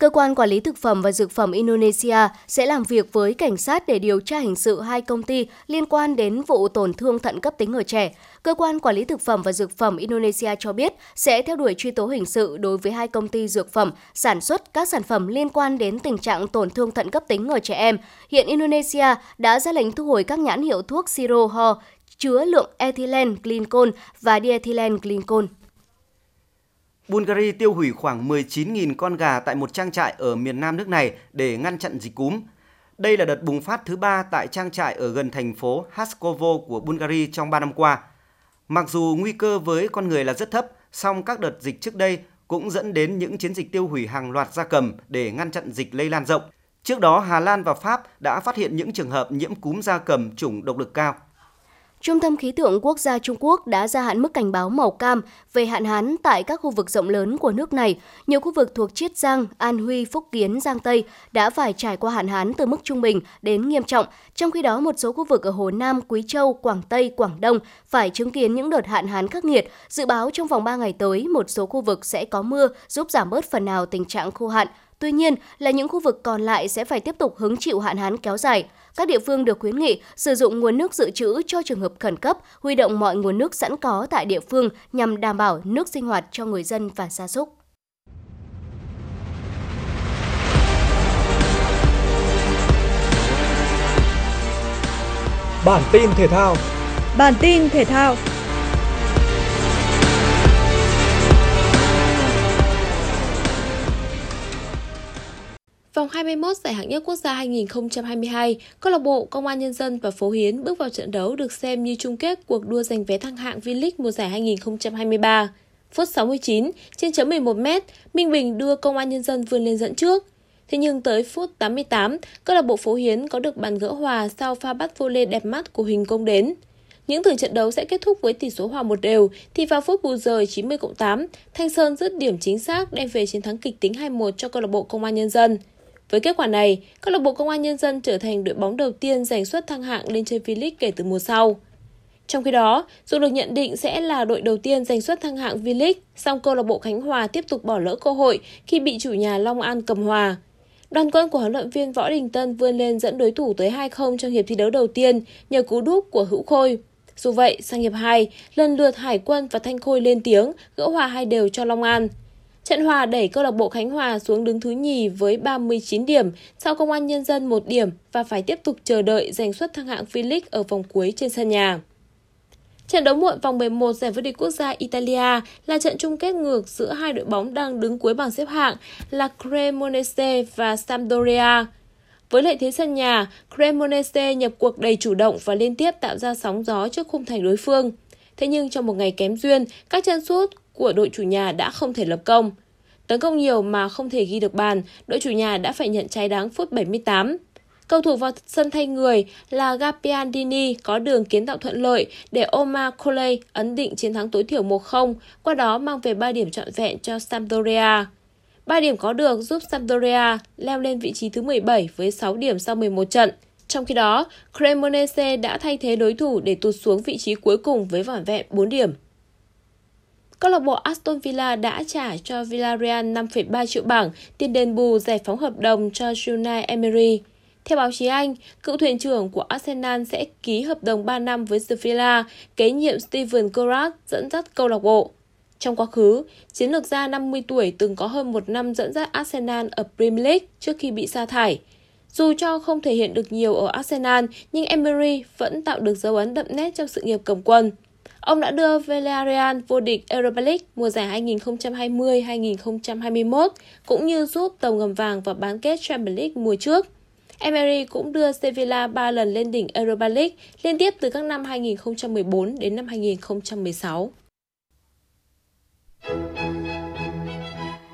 Cơ quan Quản lý Thực phẩm và Dược phẩm Indonesia sẽ làm việc với cảnh sát để điều tra hình sự hai công ty liên quan đến vụ tổn thương thận cấp tính ở trẻ. Cơ quan Quản lý Thực phẩm và Dược phẩm Indonesia cho biết sẽ theo đuổi truy tố hình sự đối với hai công ty dược phẩm sản xuất các sản phẩm liên quan đến tình trạng tổn thương thận cấp tính ở trẻ em. Hiện Indonesia đã ra lệnh thu hồi các nhãn hiệu thuốc Siroho chứa lượng ethylene glycol và diethylene glycol. Bulgaria tiêu hủy khoảng 19.000 con gà tại một trang trại ở miền nam nước này để ngăn chặn dịch cúm. Đây là đợt bùng phát thứ ba tại trang trại ở gần thành phố Haskovo của Bulgaria trong 3 năm qua. Mặc dù nguy cơ với con người là rất thấp, song các đợt dịch trước đây cũng dẫn đến những chiến dịch tiêu hủy hàng loạt gia cầm để ngăn chặn dịch lây lan rộng. Trước đó, Hà Lan và Pháp đã phát hiện những trường hợp nhiễm cúm gia cầm chủng độc lực cao. Trung tâm Khí tượng Quốc gia Trung Quốc đã gia hạn mức cảnh báo màu cam về hạn hán tại các khu vực rộng lớn của nước này. Nhiều khu vực thuộc Chiết Giang, An Huy, Phúc Kiến, Giang Tây đã phải trải qua hạn hán từ mức trung bình đến nghiêm trọng, trong khi đó một số khu vực ở Hồ Nam, Quý Châu, Quảng Tây, Quảng Đông phải chứng kiến những đợt hạn hán khắc nghiệt. Dự báo trong vòng 3 ngày tới, một số khu vực sẽ có mưa giúp giảm bớt phần nào tình trạng khô hạn. Tuy nhiên là những khu vực còn lại sẽ phải tiếp tục hứng chịu hạn hán kéo dài. Các địa phương được khuyến nghị sử dụng nguồn nước dự trữ cho trường hợp khẩn cấp, huy động mọi nguồn nước sẵn có tại địa phương nhằm đảm bảo nước sinh hoạt cho người dân và gia súc. Bản tin thể thao Bản tin thể thao Vòng 21 giải hạng nhất quốc gia 2022, câu lạc bộ Công an Nhân dân và Phố Hiến bước vào trận đấu được xem như chung kết cuộc đua giành vé thăng hạng V-League mùa giải 2023. Phút 69, trên chấm 11m, Minh Bình đưa Công an Nhân dân vươn lên dẫn trước. Thế nhưng tới phút 88, câu lạc bộ Phố Hiến có được bàn gỡ hòa sau pha bắt vô lê đẹp mắt của Huỳnh Công đến. Những tưởng trận đấu sẽ kết thúc với tỷ số hòa một đều, thì vào phút bù giờ 90 8, Thanh Sơn dứt điểm chính xác đem về chiến thắng kịch tính 2-1 cho câu lạc bộ Công an Nhân dân. Với kết quả này, câu lạc bộ Công an Nhân dân trở thành đội bóng đầu tiên giành suất thăng hạng lên chơi V-League kể từ mùa sau. Trong khi đó, dù được nhận định sẽ là đội đầu tiên giành suất thăng hạng V-League, song câu lạc bộ Khánh Hòa tiếp tục bỏ lỡ cơ hội khi bị chủ nhà Long An cầm hòa. Đoàn quân của huấn luyện viên Võ Đình Tân vươn lên dẫn đối thủ tới 2-0 trong hiệp thi đấu đầu tiên nhờ cú đúp của Hữu Khôi. Dù vậy, sang hiệp 2, lần lượt Hải quân và Thanh Khôi lên tiếng, gỡ hòa hai đều cho Long An. Trận hòa đẩy câu lạc bộ Khánh Hòa xuống đứng thứ nhì với 39 điểm, sau Công an Nhân dân 1 điểm và phải tiếp tục chờ đợi giành suất thăng hạng V-League ở vòng cuối trên sân nhà. Trận đấu muộn vòng 11 giải vô địch quốc gia Italia là trận chung kết ngược giữa hai đội bóng đang đứng cuối bảng xếp hạng là Cremonese và Sampdoria. Với lợi thế sân nhà, Cremonese nhập cuộc đầy chủ động và liên tiếp tạo ra sóng gió trước khung thành đối phương. Thế nhưng trong một ngày kém duyên, các chân sút của đội chủ nhà đã không thể lập công. Tấn công nhiều mà không thể ghi được bàn, đội chủ nhà đã phải nhận trái đáng phút 78. Cầu thủ vào sân thay người là Gapiandini có đường kiến tạo thuận lợi để Omar Coley ấn định chiến thắng tối thiểu 1-0, qua đó mang về 3 điểm trọn vẹn cho Sampdoria. 3 điểm có được giúp Sampdoria leo lên vị trí thứ 17 với 6 điểm sau 11 trận. Trong khi đó, Cremonese đã thay thế đối thủ để tụt xuống vị trí cuối cùng với vỏn vẹn 4 điểm. Câu lạc bộ Aston Villa đã trả cho Villarreal 5,3 triệu bảng tiền đền bù giải phóng hợp đồng cho Unai Emery. Theo báo chí Anh, cựu thuyền trưởng của Arsenal sẽ ký hợp đồng 3 năm với Villa kế nhiệm Steven Gerrard dẫn dắt câu lạc bộ. Trong quá khứ, chiến lược gia 50 tuổi từng có hơn một năm dẫn dắt Arsenal ở Premier League trước khi bị sa thải. Dù cho không thể hiện được nhiều ở Arsenal, nhưng Emery vẫn tạo được dấu ấn đậm nét trong sự nghiệp cầm quân. Ông đã đưa Villarreal vô địch Europa League mùa giải 2020-2021, cũng như giúp tàu ngầm vàng vào bán kết Champions League mùa trước. Emery cũng đưa Sevilla 3 lần lên đỉnh Europa League liên tiếp từ các năm 2014 đến năm 2016.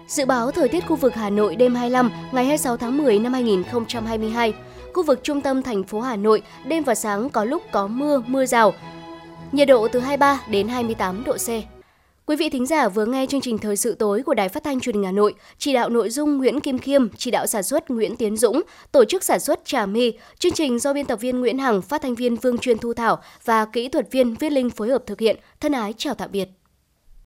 Dự báo thời tiết khu vực Hà Nội đêm 25 ngày 26 tháng 10 năm 2022. Khu vực trung tâm thành phố Hà Nội, đêm và sáng có lúc có mưa, mưa rào. Nhiệt độ từ 23 đến 28 độ C. Quý vị thính giả vừa nghe chương trình Thời sự tối của Đài Phát thanh Truyền hình Hà Nội, chỉ đạo nội dung Nguyễn Kim Khiêm, chỉ đạo sản xuất Nguyễn Tiến Dũng, tổ chức sản xuất Trà My, chương trình do biên tập viên Nguyễn Hằng, phát thanh viên Vương Truyền Thu Thảo và kỹ thuật viên Viết Linh phối hợp thực hiện. Thân ái chào tạm biệt.